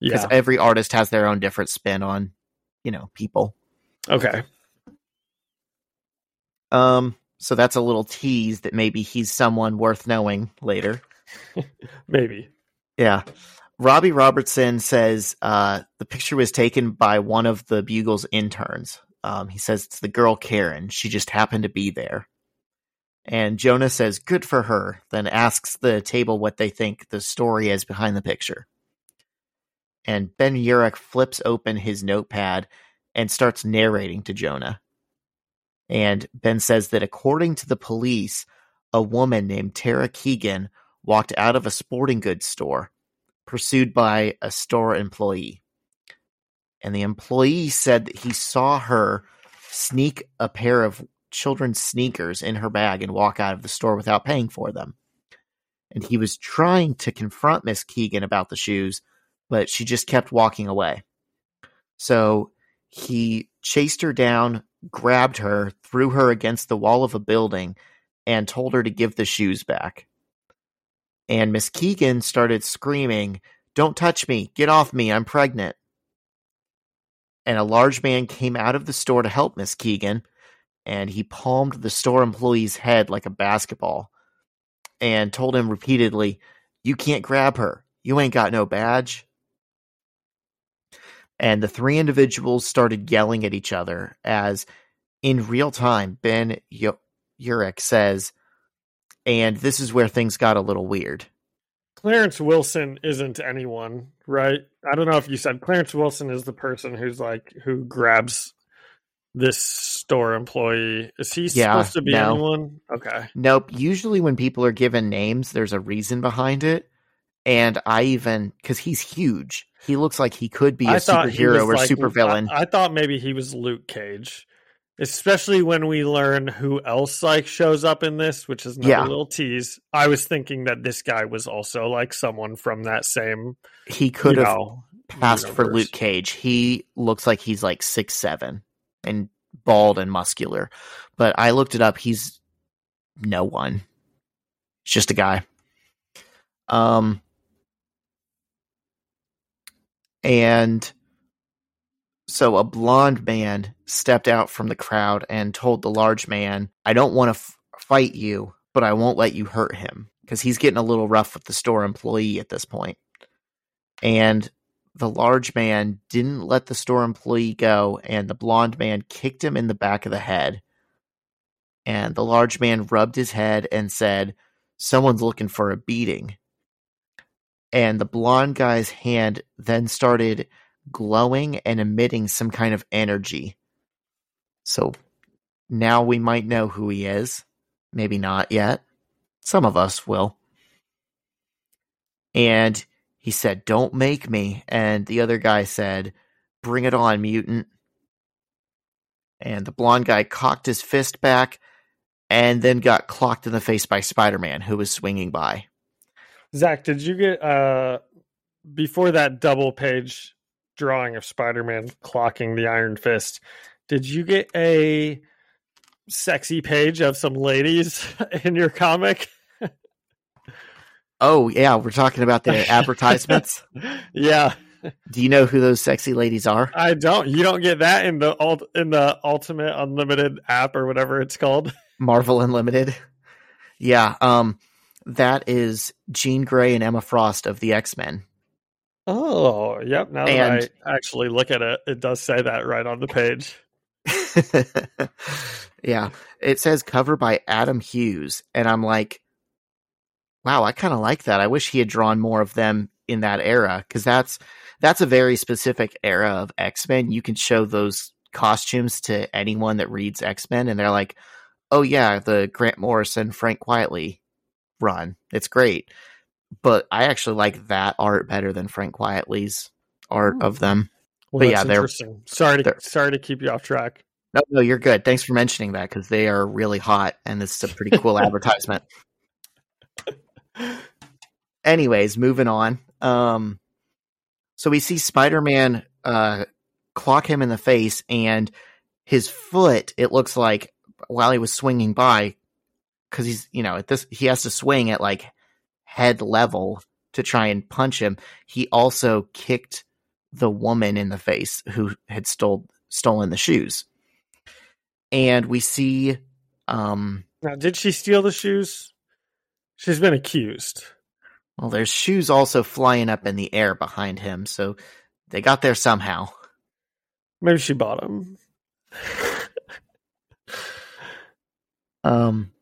Because Yeah. every artist has their own different spin on, you know, people. Okay. Um, so that's a little tease that maybe he's someone worth knowing later. Maybe. Yeah. Robbie Robertson says uh, the picture was taken by one of the Bugle's interns. Um, he says it's the girl Karen. She just happened to be there. And Jonah says, good for her, then asks the table what they think the story is behind the picture. And Ben Urich flips open his notepad and starts narrating to Jonah. And Ben says that according to the police, a woman named Tara Keegan walked out of a sporting goods store, pursued by a store employee. And the employee said that he saw her sneak a pair of children's sneakers in her bag and walk out of the store without paying for them. And he was trying to confront Miss Keegan about the shoes, but she just kept walking away. So he chased her down, grabbed her, threw her against the wall of a building, and told her to give the shoes back. And Miss Keegan started screaming, Don't touch me! Get off me! I'm pregnant! And a large man came out of the store to help Miss Keegan, and he palmed the store employee's head like a basketball and told him repeatedly, You can't grab her. You ain't got no badge. And the three individuals started yelling at each other as, in real time, Ben Urich says, and this is where things got a little weird. Clarence Wilson isn't anyone, right? I don't know if you said Clarence Wilson is the person who's like who grabs this store employee. Is he Yeah, supposed to be no. anyone? Okay. Nope. Usually, when people are given names, there's a reason behind it. And I even, because he's huge, he looks like he could be a superhero or like- supervillain. I, I thought maybe he was Luke Cage. Especially when we learn who else like shows up in this, which is another Yeah. little tease. I was thinking that this guy was also like someone from that same he could have know, passed for. Luke Cage. He looks like he's like six seven and bald and muscular. But I looked it up. He's no one. He's just a guy. Um and so a blonde man stepped out from the crowd and told the large man, "I don't want to f- fight you, but I won't let you hurt him because he's getting a little rough with the store employee at this point." And the large man didn't let the store employee go, and the blonde man kicked him in the back of the head. And the large man rubbed his head and said, Someone's looking for a beating. And the blonde guy's hand then started glowing and emitting some kind of energy. So now we might know who he is. Maybe not yet. Some of us will. And he said, Don't make me. And the other guy said, Bring it on, mutant. And the blonde guy cocked his fist back and then got clocked in the face by Spider Man, who was swinging by. Zach, did you get uh before that double page drawing of Spider-Man clocking the Iron Fist? Did you get a sexy page of some ladies in your comic? Oh, yeah, we're talking about the advertisements. yeah, Do you know who those sexy ladies are? I don't. You don't get that in the ult- in the Ultimate Unlimited app or whatever it's called. Marvel Unlimited. Yeah, um, that is Jean Grey and Emma Frost of the X Men. Oh, yep. Now And- that I actually look at it, it does say that right on the page. yeah, it says cover by Adam Hughes, and I'm like, wow, I kind of like that. I wish he had drawn more of them in that era because that's that's a very specific era of X Men. You can show those costumes to anyone that reads X Men, and they're like, oh yeah, the Grant Morrison, Frank Quitely run. It's great, but I actually like that art better than Frank Quitely's art of them. Well, But yeah, they're- interesting. Sorry to sorry to keep you off track. No, no, you're good. Thanks for mentioning that because they are really hot and this is a pretty cool advertisement. Anyways, moving on. Um, so we see Spider Man uh, clock him in the face, and his foot, it looks like, while he was swinging by, because he's, you know, at this, he has to swing at like head level to try and punch him. He also kicked the woman in the face who had stole stolen the shoes. And we see um Now, did she steal the shoes? She's been accused. well there's shoes also flying up in the air behind him, so they got there somehow. Maybe she bought them. Um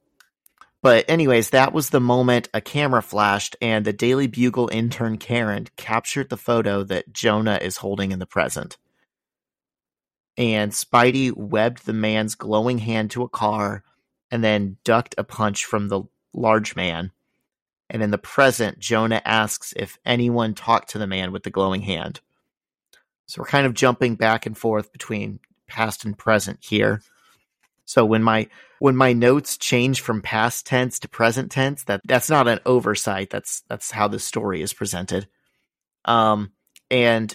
but anyways, that was the moment a camera flashed and the Daily Bugle intern Karen captured the photo that Jonah is holding in the present. And Spidey webbed the man's glowing hand to a car and then ducked a punch from the large man. And in the present, Jonah asks if anyone talked to the man with the glowing hand. So we're kind of jumping back and forth between past and present here. So when my when my notes change from past tense to present tense, that that's not an oversight. That's that's how the story is presented. Um, and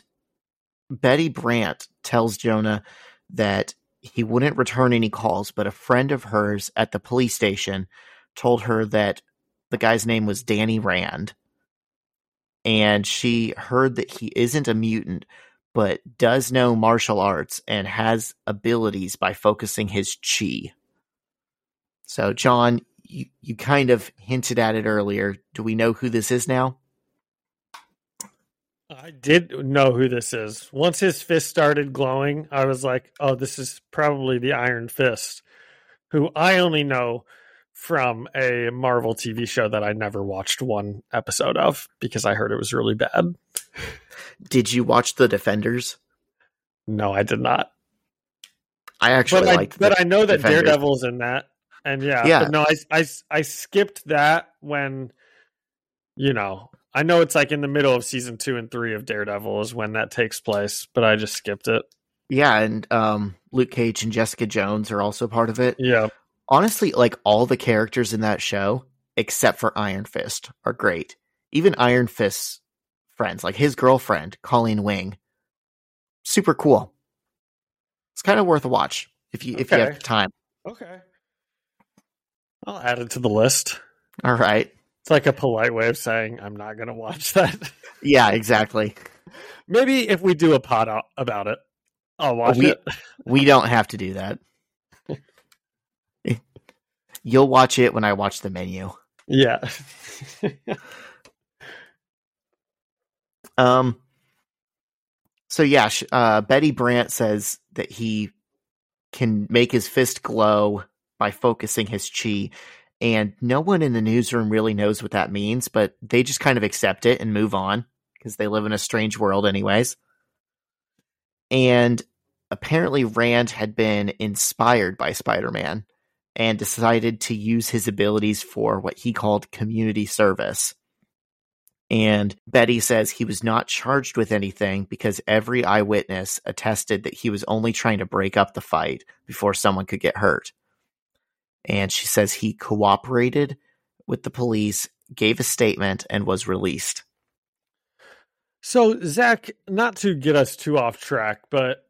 Betty Brant tells Jonah that he wouldn't return any calls, but a friend of hers at the police station told her that the guy's name was Danny Rand. And she heard that he isn't a mutant, but does know martial arts and has abilities by focusing his chi. So, John, you, you kind of hinted at it earlier. Do we know who this is now? I did know who this is. Once his fist started glowing, I was like, oh, this is probably the Iron Fist, who I only know from a Marvel TV show that I never watched one episode of because I heard it was really bad. Did you watch The Defenders? No, I did not. I actually But I, but I know that Defenders. Daredevil's in that. And yeah, Yeah. but no, I, I, I skipped that when, you know, I know it's like in the middle of season two and three of Daredevil is when that takes place, but I just skipped it. Yeah, and um, Luke Cage and Jessica Jones are also part of it. Yeah. Honestly, like all the characters in that show, except for Iron Fist, are great. Even Iron Fist's friends, like his girlfriend, Colleen Wing, super cool. It's kind of worth a watch if you if you have time. Okay. I'll add it to the list. All right. It's like a polite way of saying I'm not going to watch that. Yeah, exactly. Maybe if we do a pod out about it, I'll watch we- it. We don't have to do that. You'll watch it when I watch the menu. Yeah. Um. So yeah, uh, Betty Brant says that he can make his fist glow by focusing his chi, and no one in the newsroom really knows what that means, but they just kind of accept it and move on because they live in a strange world, anyways. And apparently, Rand had been inspired by Spider-Man and decided to use his abilities for what he called community service. And Betty says he was not charged with anything because every eyewitness attested that he was only trying to break up the fight before someone could get hurt. And she says he cooperated with the police, gave a statement, and was released. so, Zach, not to get us too off track, but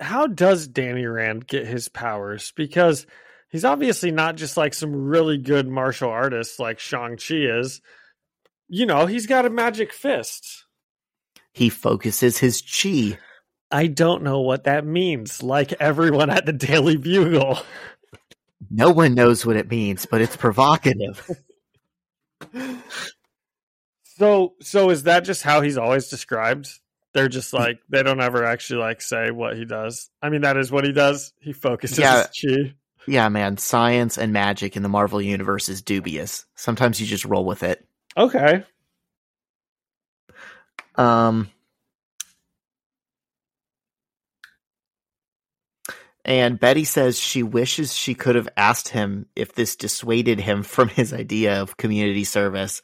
how does Danny Rand get his powers? Because he's obviously not just like some really good martial artist like Shang-Chi is. You know, he's got a magic fist. He focuses his chi. I don't know what that means, like everyone at the Daily Bugle. No one knows what it means, but it's provocative. So, so is that just how he's always described? They're just like they don't ever actually like say what he does. I mean, that is what he does. He focuses Yeah. his chi. yeah, man, science and magic in the Marvel universe is dubious. Sometimes you just roll with it. Okay. Um, and Betty says she wishes she could have asked him if this dissuaded him from his idea of community service,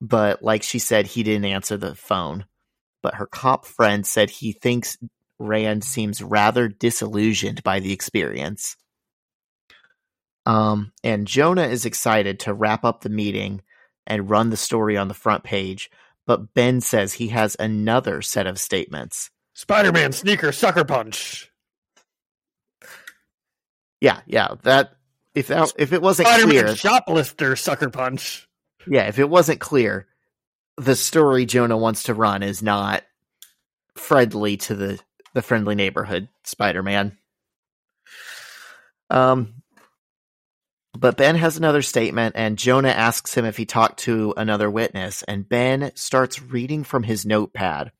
but like she said, he didn't answer the phone. But her cop friend said he thinks Rand seems rather disillusioned by the experience. Um, and Jonah is excited to wrap up the meeting and run the story on the front page, but Ben says he has another set of statements. Spider Man sneaker sucker punch. Yeah, yeah, that if that if it wasn't Spider Man clear, shoplifter sucker punch. yeah, if it wasn't clear, the story Jonah wants to run is not friendly to the the friendly neighborhood Spider-Man. Um but Ben has another statement and Jonah asks him if he talked to another witness and Ben starts reading from his notepad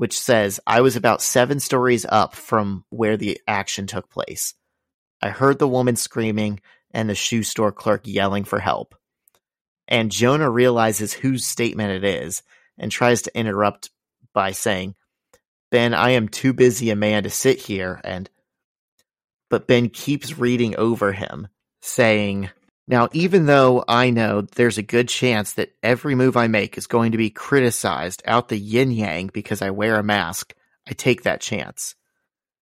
which says I was about 7 stories up from where the action took place. I heard the woman screaming and the shoe store clerk yelling for help. And Jonah realizes whose statement it is and tries to interrupt by saying, Ben, I am too busy a man to sit here and but Ben keeps reading over him, saying, Now, even though I know there's a good chance that every move I make is going to be criticized out the yin yang because I wear a mask, I take that chance.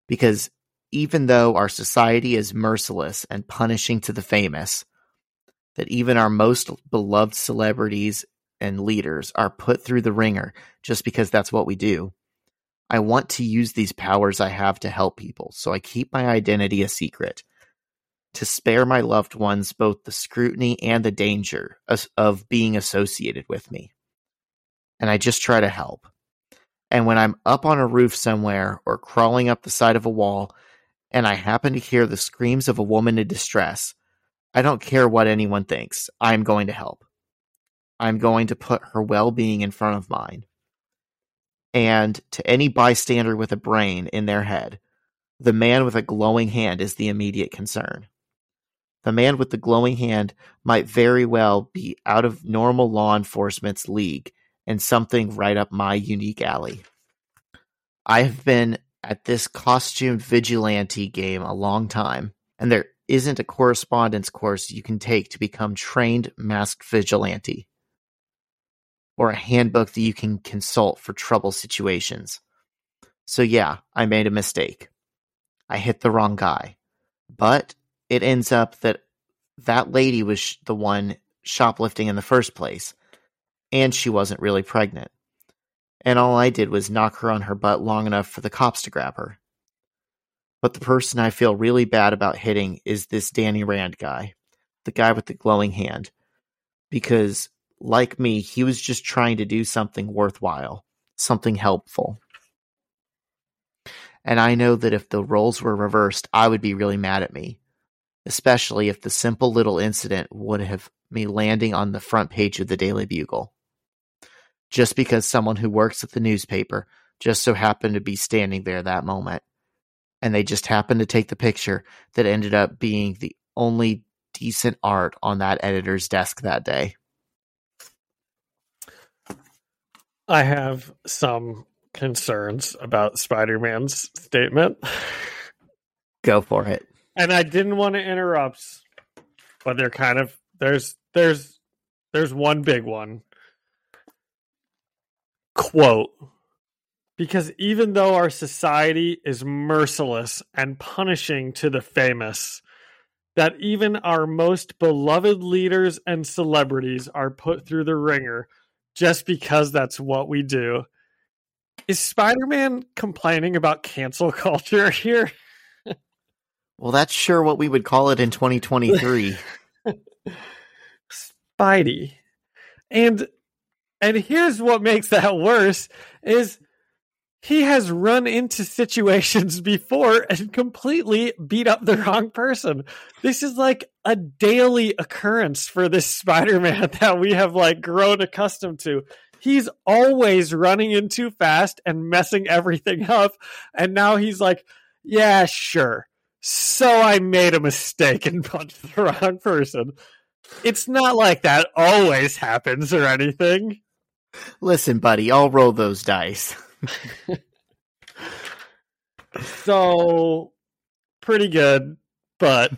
Because even though our society is merciless and punishing to the famous, that even our most beloved celebrities and leaders are put through the ringer just because that's what we do. I want to use these powers I have to help people, so I keep my identity a secret. To spare my loved ones both the scrutiny and the danger of, of being associated with me. And I just try to help. And when I'm up on a roof somewhere or crawling up the side of a wall and I happen to hear the screams of a woman in distress, I don't care what anyone thinks. I'm going to help. I'm going to put her well being in front of mine. And to any bystander with a brain in their head, the man with a glowing hand is the immediate concern. The man with the glowing hand might very well be out of normal law enforcement's league and something right up my unique alley. I have been at this costumed vigilante game a long time, and there isn't a correspondence course you can take to become trained masked vigilante or a handbook that you can consult for trouble situations. So yeah, I made a mistake. I hit the wrong guy. But it ends up that that lady was sh- the one shoplifting in the first place, and she wasn't really pregnant. And all I did was knock her on her butt long enough for the cops to grab her. But the person I feel really bad about hitting is this Danny Rand guy, the guy with the glowing hand. Because, like me, he was just trying to do something worthwhile, something helpful. And I know that if the roles were reversed, I would be really mad at me, especially if the simple little incident would have me landing on the front page of the Daily Bugle. Just because someone who works at the newspaper just so happened to be standing there that moment and they just happened to take the picture that ended up being the only decent art on that editor's desk that day. I have some concerns about Spider Man's statement. Go for it. And I didn't want to interrupt, but they're kind of there's there's there's one big one. Quote because even though our society is merciless and punishing to the famous, that even our most beloved leaders and celebrities are put through the ringer just because that's what we do. Is Spider Man complaining about cancel culture here? Well, that's sure what we would call it in 2023. Spidey. And and here's what makes that worse is he has run into situations before and completely beat up the wrong person. This is like a daily occurrence for this Spider-Man that we have like grown accustomed to. He's always running in too fast and messing everything up. And now he's like, yeah, sure. So I made a mistake and punched the wrong person. It's not like that always happens or anything. Listen, buddy, I'll roll those dice. so pretty good, but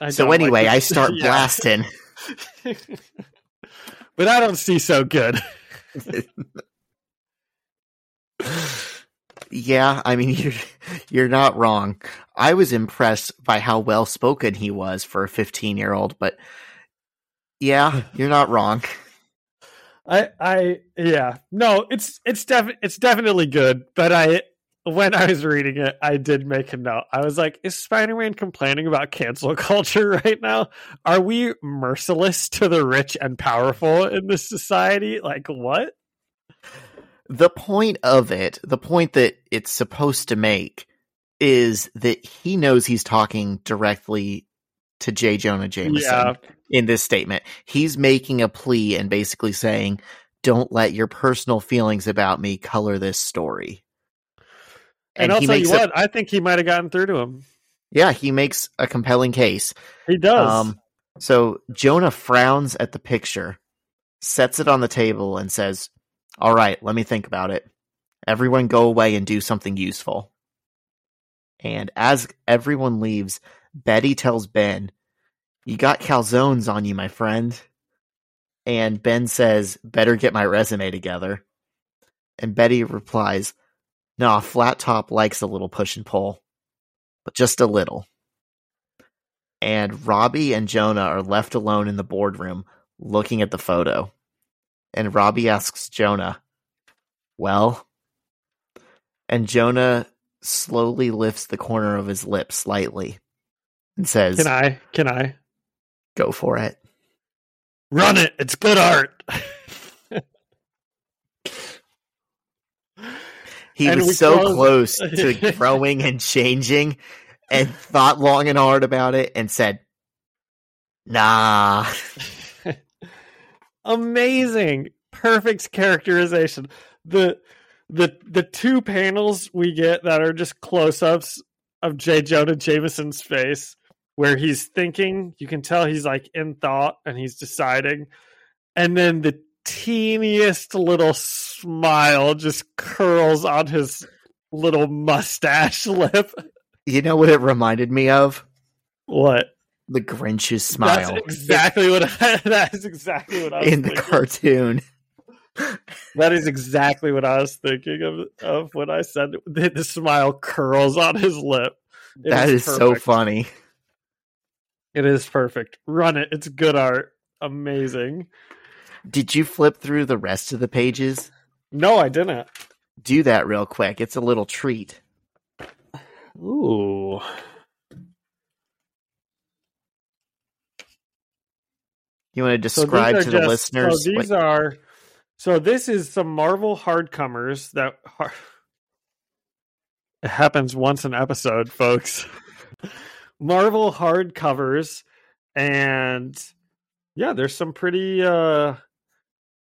I so anyway, like I start Yeah. blasting. but I don't see so good. Yeah, I mean you're you're not wrong. I was impressed by how well spoken he was for a 15 year old, but yeah, you're not wrong. I I yeah. No, it's it's def- it's definitely good, but I when I was reading it, I did make a note. I was like, is Spider-Man complaining about cancel culture right now? Are we merciless to the rich and powerful in this society? Like what? The point of it, the point that it's supposed to make is that he knows he's talking directly to J. Jonah Jameson Yeah. in this statement. He's making a plea and basically saying, don't let your personal feelings about me color this story. And, I'll tell you what, I think he might have gotten through to him. yeah, he makes a compelling case. He does. Um, so Jonah frowns at the picture, sets it on the table, and says, All right, let me think about it. Everyone go away and do something useful. And as everyone leaves, Betty tells Ben, You got calzones on you, my friend. And Ben says, Better get my resume together. And Betty replies, Nah, Flat Top likes a little push and pull, but just a little and Robbie and Jonah are left alone in the boardroom looking at the photo. And Robbie asks Jonah, Well? And Jonah slowly lifts the corner of his lip slightly and says, can I? Can I? Go for it. Run it. It's good art. He And was so close- close to growing and changing and thought long and hard about it and said, Nah. Amazing. Perfect characterization. The the the two panels we get that are just close-ups of J. Jonah Jameson's face where he's thinking, you can tell he's like in thought and he's deciding. And then the teeniest little smile just curls on his little mustache lip. You know what it reminded me of? What? The Grinch's smile. That's exactly what I, that is exactly what I was in the thinking. cartoon. That is exactly what I was thinking of of when I said the, the smile curls on his lip. It That is so funny. It is perfect. Run it. It's good art. Amazing. Did you flip through the rest of the pages? No, I didn't. Do that real quick. It's a little treat. Ooh. You want to describe are to the just- listeners? So these what- are. So this is some Marvel hardcomers that. Are, it happens once an episode, folks. Marvel hardcovers, and yeah, there's some pretty. uh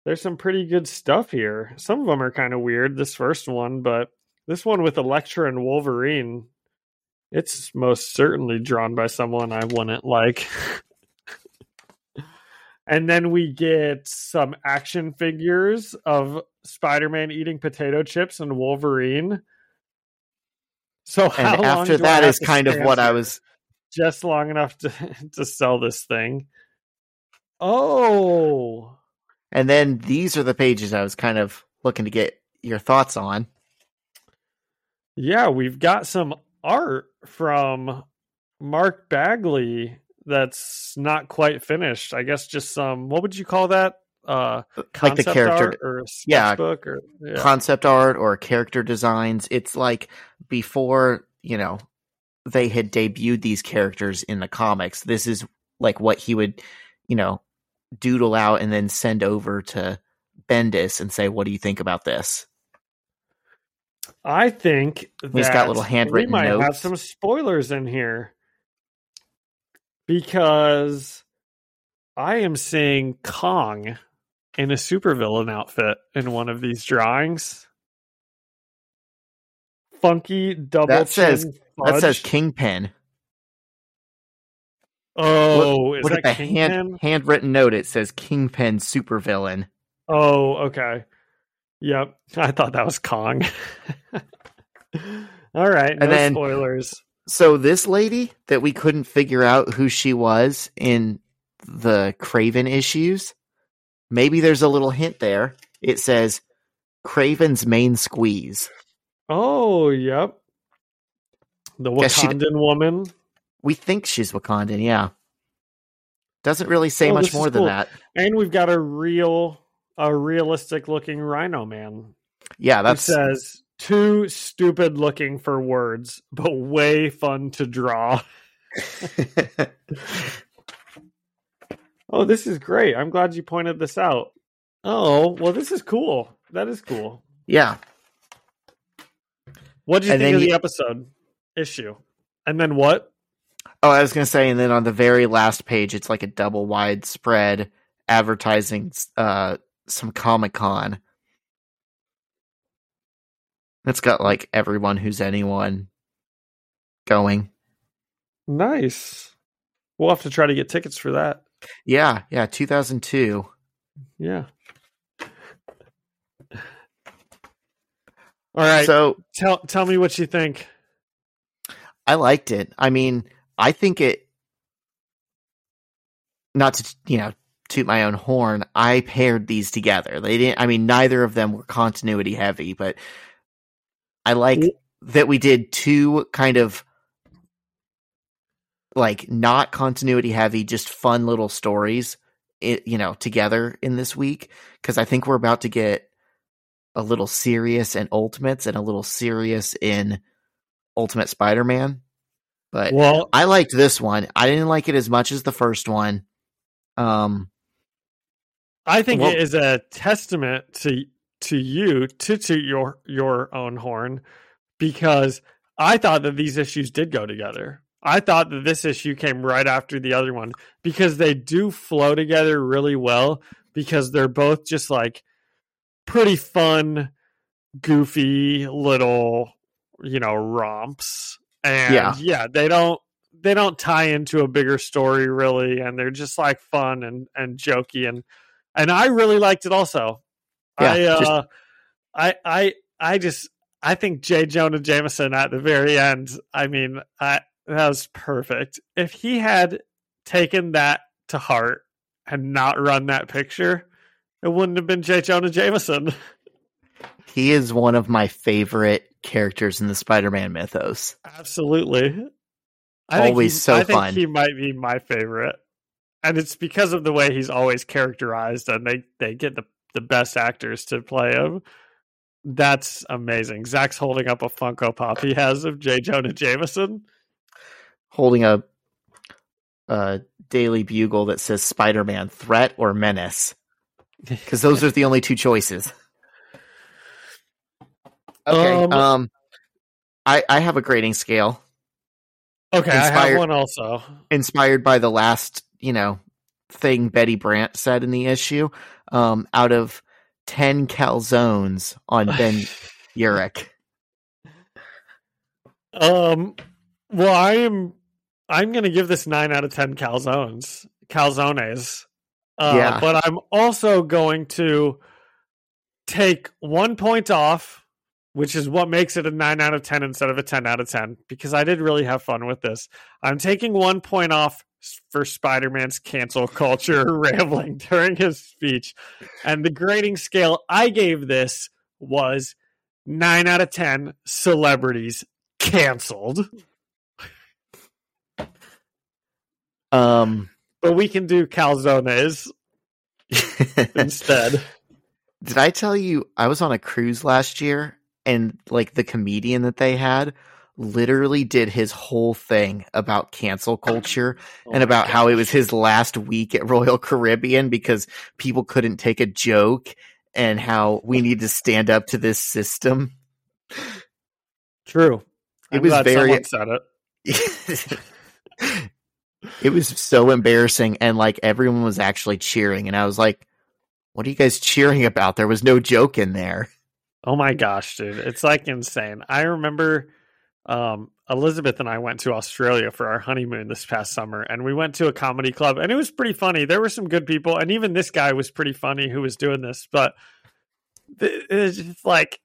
There's some pretty good stuff here. Some of them are kind of weird. This first one, but this one with Elektra and Wolverine, it's most certainly drawn by someone I wouldn't like. And then we get some action figures of Spider Man eating potato chips and Wolverine. So how and after that is kind of what I was. just long enough to to sell this thing. Oh, And then these are the pages I was kind of looking to get your thoughts on. yeah, we've got some art from Mark Bagley that's not quite finished. I guess just some. What would you call that? Uh, Like the character art or a yeah, or yeah. concept art or character designs. It's like before, you know, they had debuted these characters in the comics. This is like what he would, you know, doodle out and then send over to Bendis and say, "What do you think about this?" I think He's got little handwritten We might have some spoilers in here because I am seeing Kong in a supervillain outfit in one of these drawings. Funky double That says- chin That says. Kingpin. Oh, is Look that at the Kingpin? hand handwritten note. It says Kingpin supervillain. Oh, okay. Yep, I thought that was Kong. All right, no And then- spoilers. So this lady that we couldn't figure out who she was in the Kraven issues, maybe there's a little hint there. It says Kraven's main squeeze. Oh, yep. The Wakandan woman. We think she's Wakandan, yeah. Doesn't really say Oh, much more than cool. that. And we've got a real, a realistic looking rhino man. Yeah, That that's says too stupid looking for words, but way fun to draw. Oh, this is great. I'm glad you pointed this out. Oh, well, this is cool. That is cool. yeah. What did you And think of the you- episode issue? And then what? Oh, I was gonna say, and then on the very last page, it's like a double wide spread advertising uh some Comic Con. It's got like everyone who's anyone going. Nice. We'll have to try to get tickets for that. Yeah, yeah, 2002. Yeah. All right. So tell tell me what you think. I liked it. I mean, I think it. Not to you know toot my own horn. I paired these together. They didn't. I mean, neither of them were continuity heavy, but I like that we did two kind of like not continuity heavy, just fun little stories. It, you know, together in this week because I think we're about to get a little serious in Ultimates and a little serious in Ultimate Spider-Man. But Well, I liked this one. I didn't like it as much as the first one. Um, I think Well- it is a testament to to you to to your your own horn because I thought that these issues did go together. I thought that this issue came right after the other one because they do flow together really well because they're both just like pretty fun, goofy little, you know, romps. And Yeah. yeah, they don't they don't tie into a bigger story really and they're just like fun and and jokey and and I really liked it also. Yeah, I just- uh I I I just I think J. Jonah Jameson at the very end, I mean, I that was perfect. If he had taken that to heart and not run that picture, it wouldn't have been J. Jonah Jameson. he is one of my favorite characters in the Spider-Man mythos. Absolutely. I Always he's- so I think fun. he might be my favorite. And it's because of the way he's always characterized and they, they get the, the best actors to play him. That's amazing. Zach's holding up a Funko Pop he has of J. Jonah Jameson. Holding a a Daily Bugle that says Spider-Man threat or menace because those are the only two choices. Okay, Um, um, I I have a grading scale Okay, I have one also. inspired by the last you know thing Betty Brant said in the issue. Um, out of ten calzones on Ben Urich. Um, well, I am. I'm going to give this nine out of ten calzones, calzones. Uh, Yeah. But I'm also going to take one point off, which is what makes it a nine out of ten instead of a ten out of ten, because I did really have fun with this. I'm taking one point off for Spider-Man's cancel culture rambling during his speech, and the grading scale I gave this was nine out of ten celebrities canceled. Um, But we can do calzones instead. Did I tell you I was on a cruise last year and like the comedian that they had literally did his whole thing about cancel oh culture and about how it was his last week at Royal Caribbean because people couldn't take a joke and how we need to stand up to this system. True. It I'm was very- said it. it was so embarrassing and like everyone was actually cheering and I was like what are you guys cheering about? There was no joke in there. Oh my gosh, dude. It's like insane. I remember um, Elizabeth and I went to Australia for our honeymoon this past summer, and we went to a comedy club, and it was pretty funny. There were some good people, and even this guy was pretty funny who was doing this, but it's just like,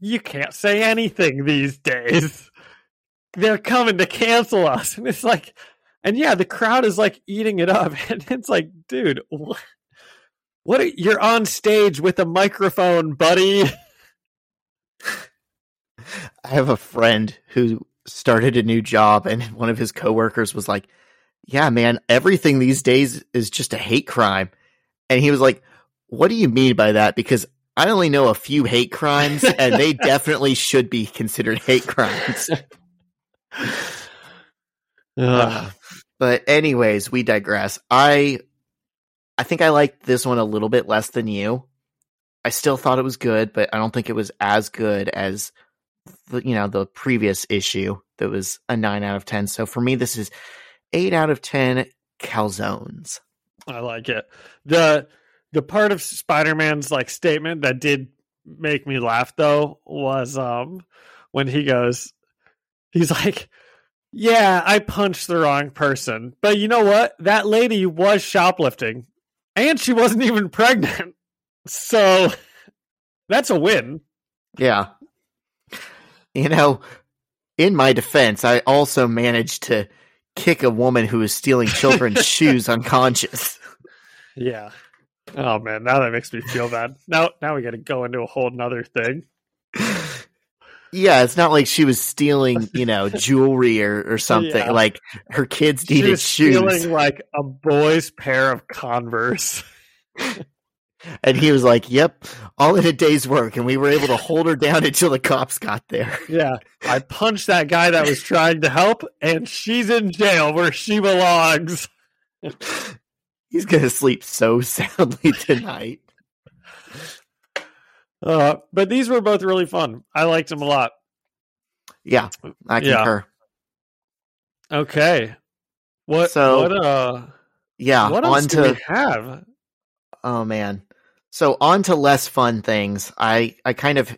you can't say anything these days. They're coming to cancel us. And it's like, and yeah, the crowd is like eating it up. And it's like, dude, what? What are, you're on stage with a microphone, buddy. I have a friend who started a new job, and one of his coworkers was like, "Yeah, man, everything these days is just a hate crime," and he was like, "What do you mean by that?" Because I only know a few hate crimes, and they definitely should be considered hate crimes. Ugh. Ah, but anyways, we digress. I I think I liked this one a little bit less than you. I still thought it was good, but I don't think it was as good as the, you know the previous issue that was a 9 out of 10. So for me this is 8 out of 10 calzones. I like it. The the part of Spider-Man's like statement that did make me laugh though was um when he goes he's like yeah, I punched the wrong person. But you know what? That lady was shoplifting and she wasn't even pregnant. So that's a win. Yeah. You know, in my defense, I also managed to kick a woman who was stealing children's shoes unconscious. Yeah. Oh man, now that makes me feel bad. Now now we gotta go into a whole nother thing. Yeah, it's not like she was stealing, you know, jewelry or, or something. Yeah. Like her kids She needed was shoes. stealing like a boy's pair of Converse. And he was like, Yep, all in a day's work. And we were able to hold her down until the cops got there. Yeah. I punched that guy that was trying to help, and she's in jail where she belongs. He's going to sleep so soundly tonight. Uh, but these were both really fun. I liked them a lot. Yeah, I Yeah. concur. Okay. What So- what uh Yeah, what else on do to we have? Oh man. So on to less fun things. I I kind of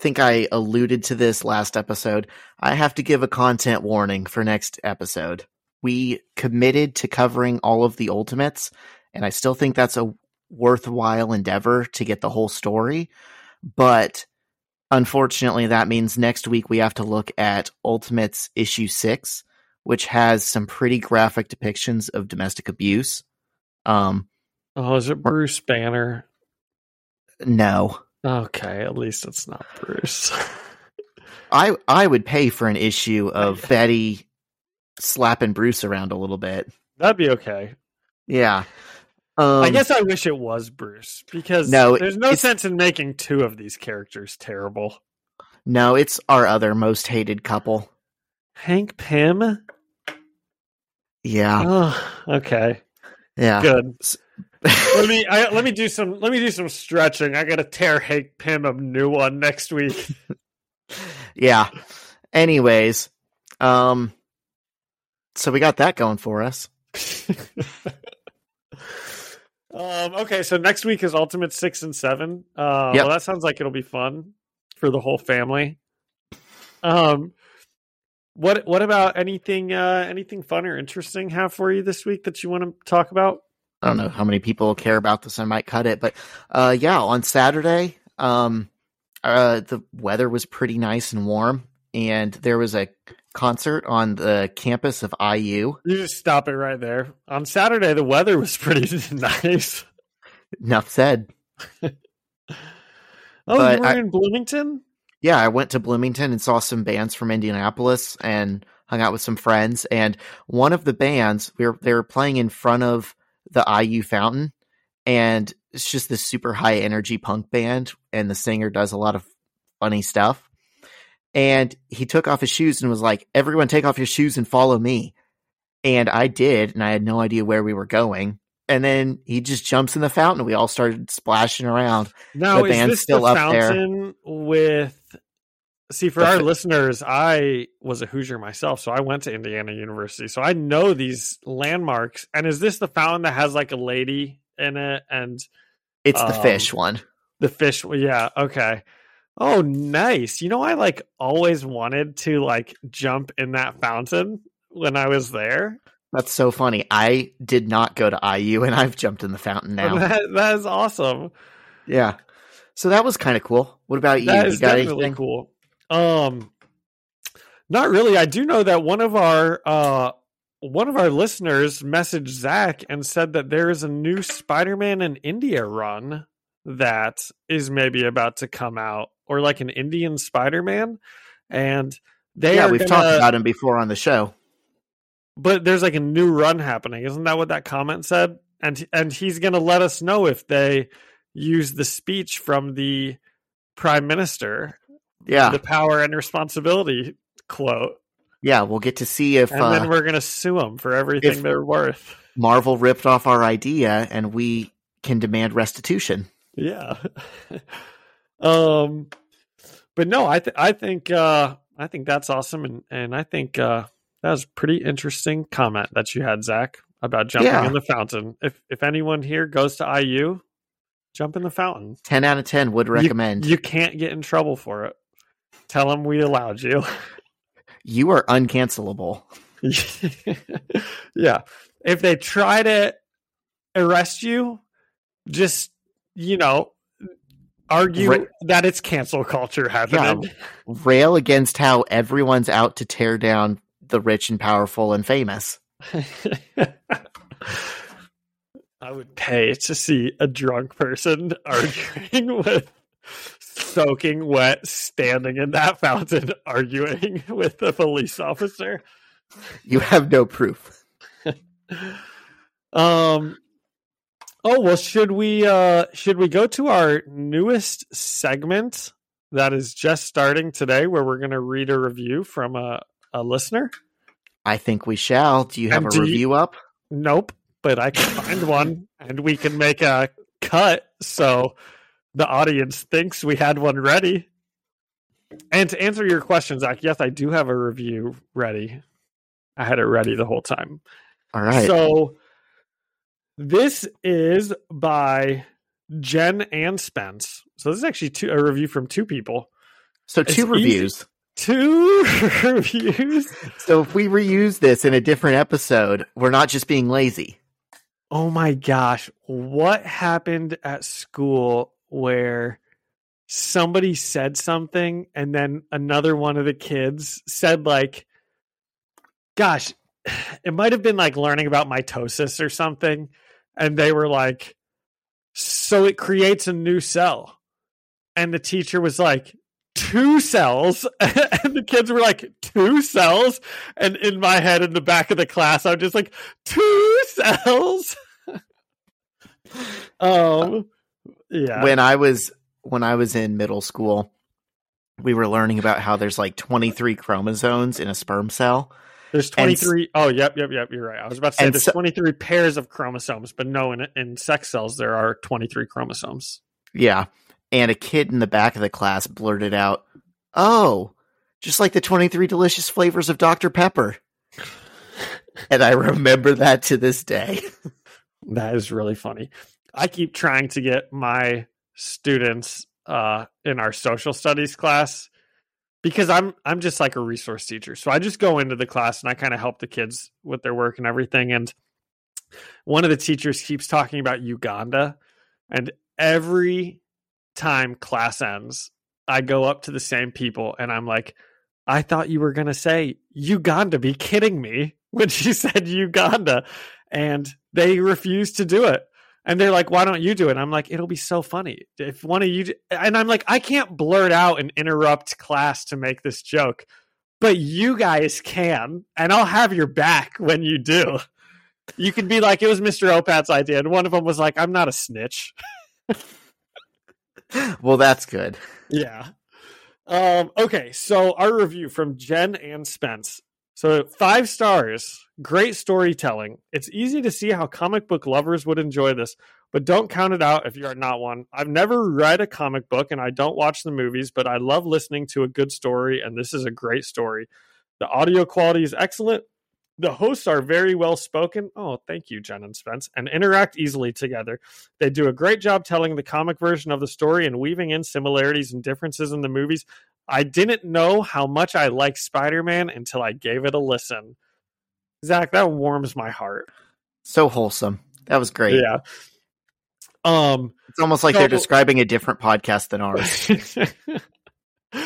think I alluded to this last episode. I have to give a content warning for next episode. We committed to covering all of the ultimates and I still think that's a worthwhile endeavor to get the whole story, but unfortunately that means next week we have to look at Ultimates issue 6, which has some pretty graphic depictions of domestic abuse. Um Oh, is it Bruce Banner? No. Okay, at least it's not Bruce. I I would pay for an issue of Betty slapping Bruce around a little bit. That'd be okay. Yeah. Um, I guess I wish it was Bruce because No, there's no sense in making two of these characters terrible. no, it's our other most hated couple. Hank Pym? Yeah. Oh, okay. Yeah. Good. Let me I, let me do some let me do some stretching. I gotta tear Hank Pym a new one next week. Yeah. Anyways, um so we got that going for us. um okay, so next week is Ultimate Six and Seven. Uh Yep. well that sounds like it'll be fun for the whole family. Um what what about anything uh anything fun or interesting have for you this week that you want to talk about? I don't know how many people care about this. I might cut it, but uh yeah, on Saturday, um uh the weather was pretty nice and warm and there was a concert on the campus of IU. You just stop it right there. On Saturday the weather was pretty nice. Enough said. Oh, But you were I- in Bloomington? yeah, I went to Bloomington and saw some bands from Indianapolis and hung out with some friends. And one of the bands, we were they were playing in front of the IU fountain, and it's just this super high energy punk band, and the singer does a lot of funny stuff. And he took off his shoes and was like, "Everyone, take off your shoes and follow me." And I did, and I had no idea where we were going. And then he just jumps in the fountain. And we all started splashing around. Now The is band's this still the up there. fountain with? See, for our listeners, I was a Hoosier myself, so I went to Indiana University, so I know these landmarks. And is this the fountain that has like a lady in it and It's the Um, fish one. the fish? Yeah, okay. Oh, nice. You know, I like always wanted to like jump in that fountain when I was there. That's so funny. I did not go to IU and I've jumped in the fountain now. That, that is awesome. yeah. So that was kind of cool. What about you? That you got definitely anything? cool. Um, not really. I do know that one of our uh one of our listeners messaged Zach and said that there is a new Spider-Man in India run that is maybe about to come out, or like an Indian Spider-Man. and they yeah, we've gonna, talked about him before on the show. but there's like a new run happening. Isn't that what that comment said? And and he's going to let us know if they use the speech from the prime minister, Yeah, the power and responsibility quote, yeah, we'll get to see if and uh, then we're going to sue them for everything they're worth. Marvel ripped off our idea and we can demand restitution. Yeah. um but no, I th- I think uh I think that's awesome and and I think uh that was a pretty interesting comment that you had Zach about jumping Yeah. in the fountain. If if anyone here goes to IU, jump in the fountain. 10 out of 10 would You- recommend. You, can't get in trouble for it. Tell them we allowed you. you are uncancelable. yeah. If they try to arrest you, just you know, argue Right. that it's cancel culture happening. Rail against how everyone's out to tear down the rich and powerful and famous. I would pay to see a drunk person arguing with soaking wet, standing in that fountain, arguing with the police officer. You have no proof. Um. Oh well, should we uh should we go to our newest segment that is just starting today, where we're going to read a review from a a listener? I think we shall. Do you have And a do you- review up? Nope, but I can find one and we can make a cut so the audience thinks we had one ready. And to answer your question, Zach, yes, I do have a review ready. I had it ready the whole time. All right. So this is by Jen and Spence. So this is actually two, a review from two people. So it's two easy. reviews. Two reviews. So if we reuse this in a different episode, we're not just being lazy. Oh my gosh. What happened at school where somebody said something and then another one of the kids said, like, gosh, it might have been like learning about mitosis or something. And they were like, so it creates a new cell. And the teacher was like, two cells. and the kids were like, two cells. And in my head, in the back of the class, I'm just like, two cells. um, yeah. When I was when I was in middle school, we were learning about how there's like 23 chromosomes in a sperm cell. There's and 23. Oh, yep, yep, yep. You're right. I was about to say there's so- 23 pairs of chromosomes, but no, in, in sex cells, there are 23 chromosomes. Yeah. And a kid in the back of the class blurted out, "Oh, just like the 23 delicious flavors of Dr. Pepper." and I remember that to this day. That is really funny. I keep trying to get my students uh, in our social studies class because I'm I'm just like a resource teacher. So I just go into the class and I kind of help the kids with their work and everything. And one of the teachers keeps talking about Uganda, and every time class ends, I go up to the same people and I'm like, I thought you were gonna say Uganda. Be kidding me when she said Uganda, and they refuse to do it. And they're like, "Why don't you do it?" I'm like, "It'll be so funny if one of you." d-" And I'm like, "I can't blurt out and interrupt class to make this joke, but you guys can, and I'll have your back when you do." You could be like, "It was Mr. Opat's idea," and one of them was like, "I'm not a snitch." well, that's good. Yeah. Um, okay, so our review from Jen and Spence. So five stars, great storytelling. It's easy to see how comic book lovers would enjoy this, but don't count it out if you are not one. I've never read a comic book and I don't watch the movies, but I love listening to a good story, and this is a great story. The audio quality is excellent. The hosts are very well spoken. Oh, thank you, Jen and Spence, and interact easily together. They do a great job telling the comic version of the story and weaving in similarities and differences in the movies. I didn't know how much I liked Spider Man until I gave it a listen. Zach, that warms my heart. So wholesome. That was great. Yeah. Um, It's almost like So- they're describing a different podcast than ours.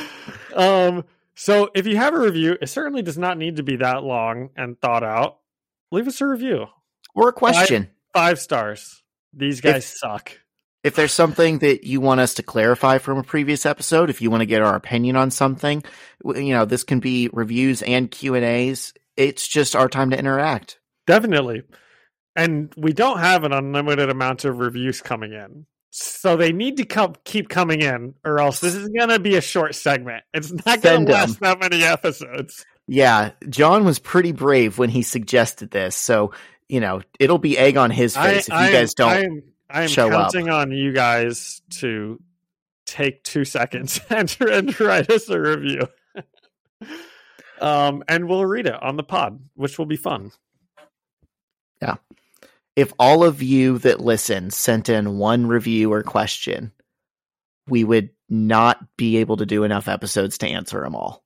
um, so if you have a review, it certainly does not need to be that long and thought out. Leave us a review. or a question. Five stars. These guys suck. If there's something that you want us to clarify from a previous episode, if you want to get our opinion on something, you know, this can be reviews and Q and A's. It's just our time to interact. Definitely. And we don't have an unlimited amount of reviews coming in. So they need to come, keep coming in, or else this is going to be a short segment. It's not going to last that many episodes. Yeah, John was pretty brave when he suggested this. So you know, it'll be egg on his face I, if you guys don't. I am, show counting up. on you guys to take two seconds and, and write us a review. um, and we'll read it on the pod, which will be fun. Yeah. If all of you that listen sent in one review or question, we would not be able to do enough episodes to answer them all.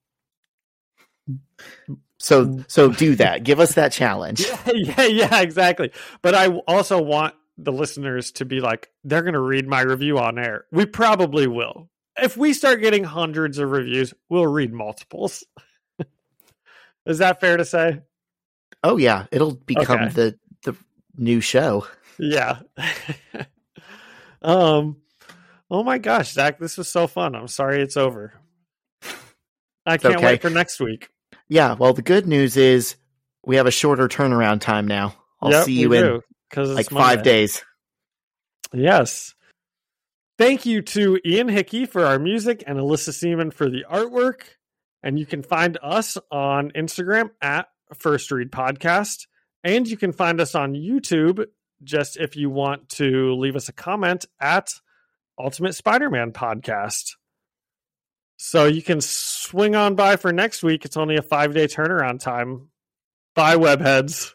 So so do that. Give us that challenge. Yeah, yeah, yeah, exactly. But I also want the listeners to be like, they're going to read my review on air. We probably will. If we start getting hundreds of reviews, we'll read multiples. Is that fair to say? Oh yeah, it'll become okay. the the new show. Yeah. um. Oh my gosh, Zach, this was so fun. I'm sorry it's over. I can't okay. wait for next week. Yeah, well, the good news is we have a shorter turnaround time now. I'll yep, see you in like five days. Yes. Thank you to Ian Hickey for our music and Alyssa Seaman for the artwork. And you can find us on Instagram at First Read Podcast. And you can find us on YouTube just if you want to leave us a comment at Ultimate Spider Man Podcast. So you can swing on by for next week. It's only a five day turnaround time. Bye, webheads.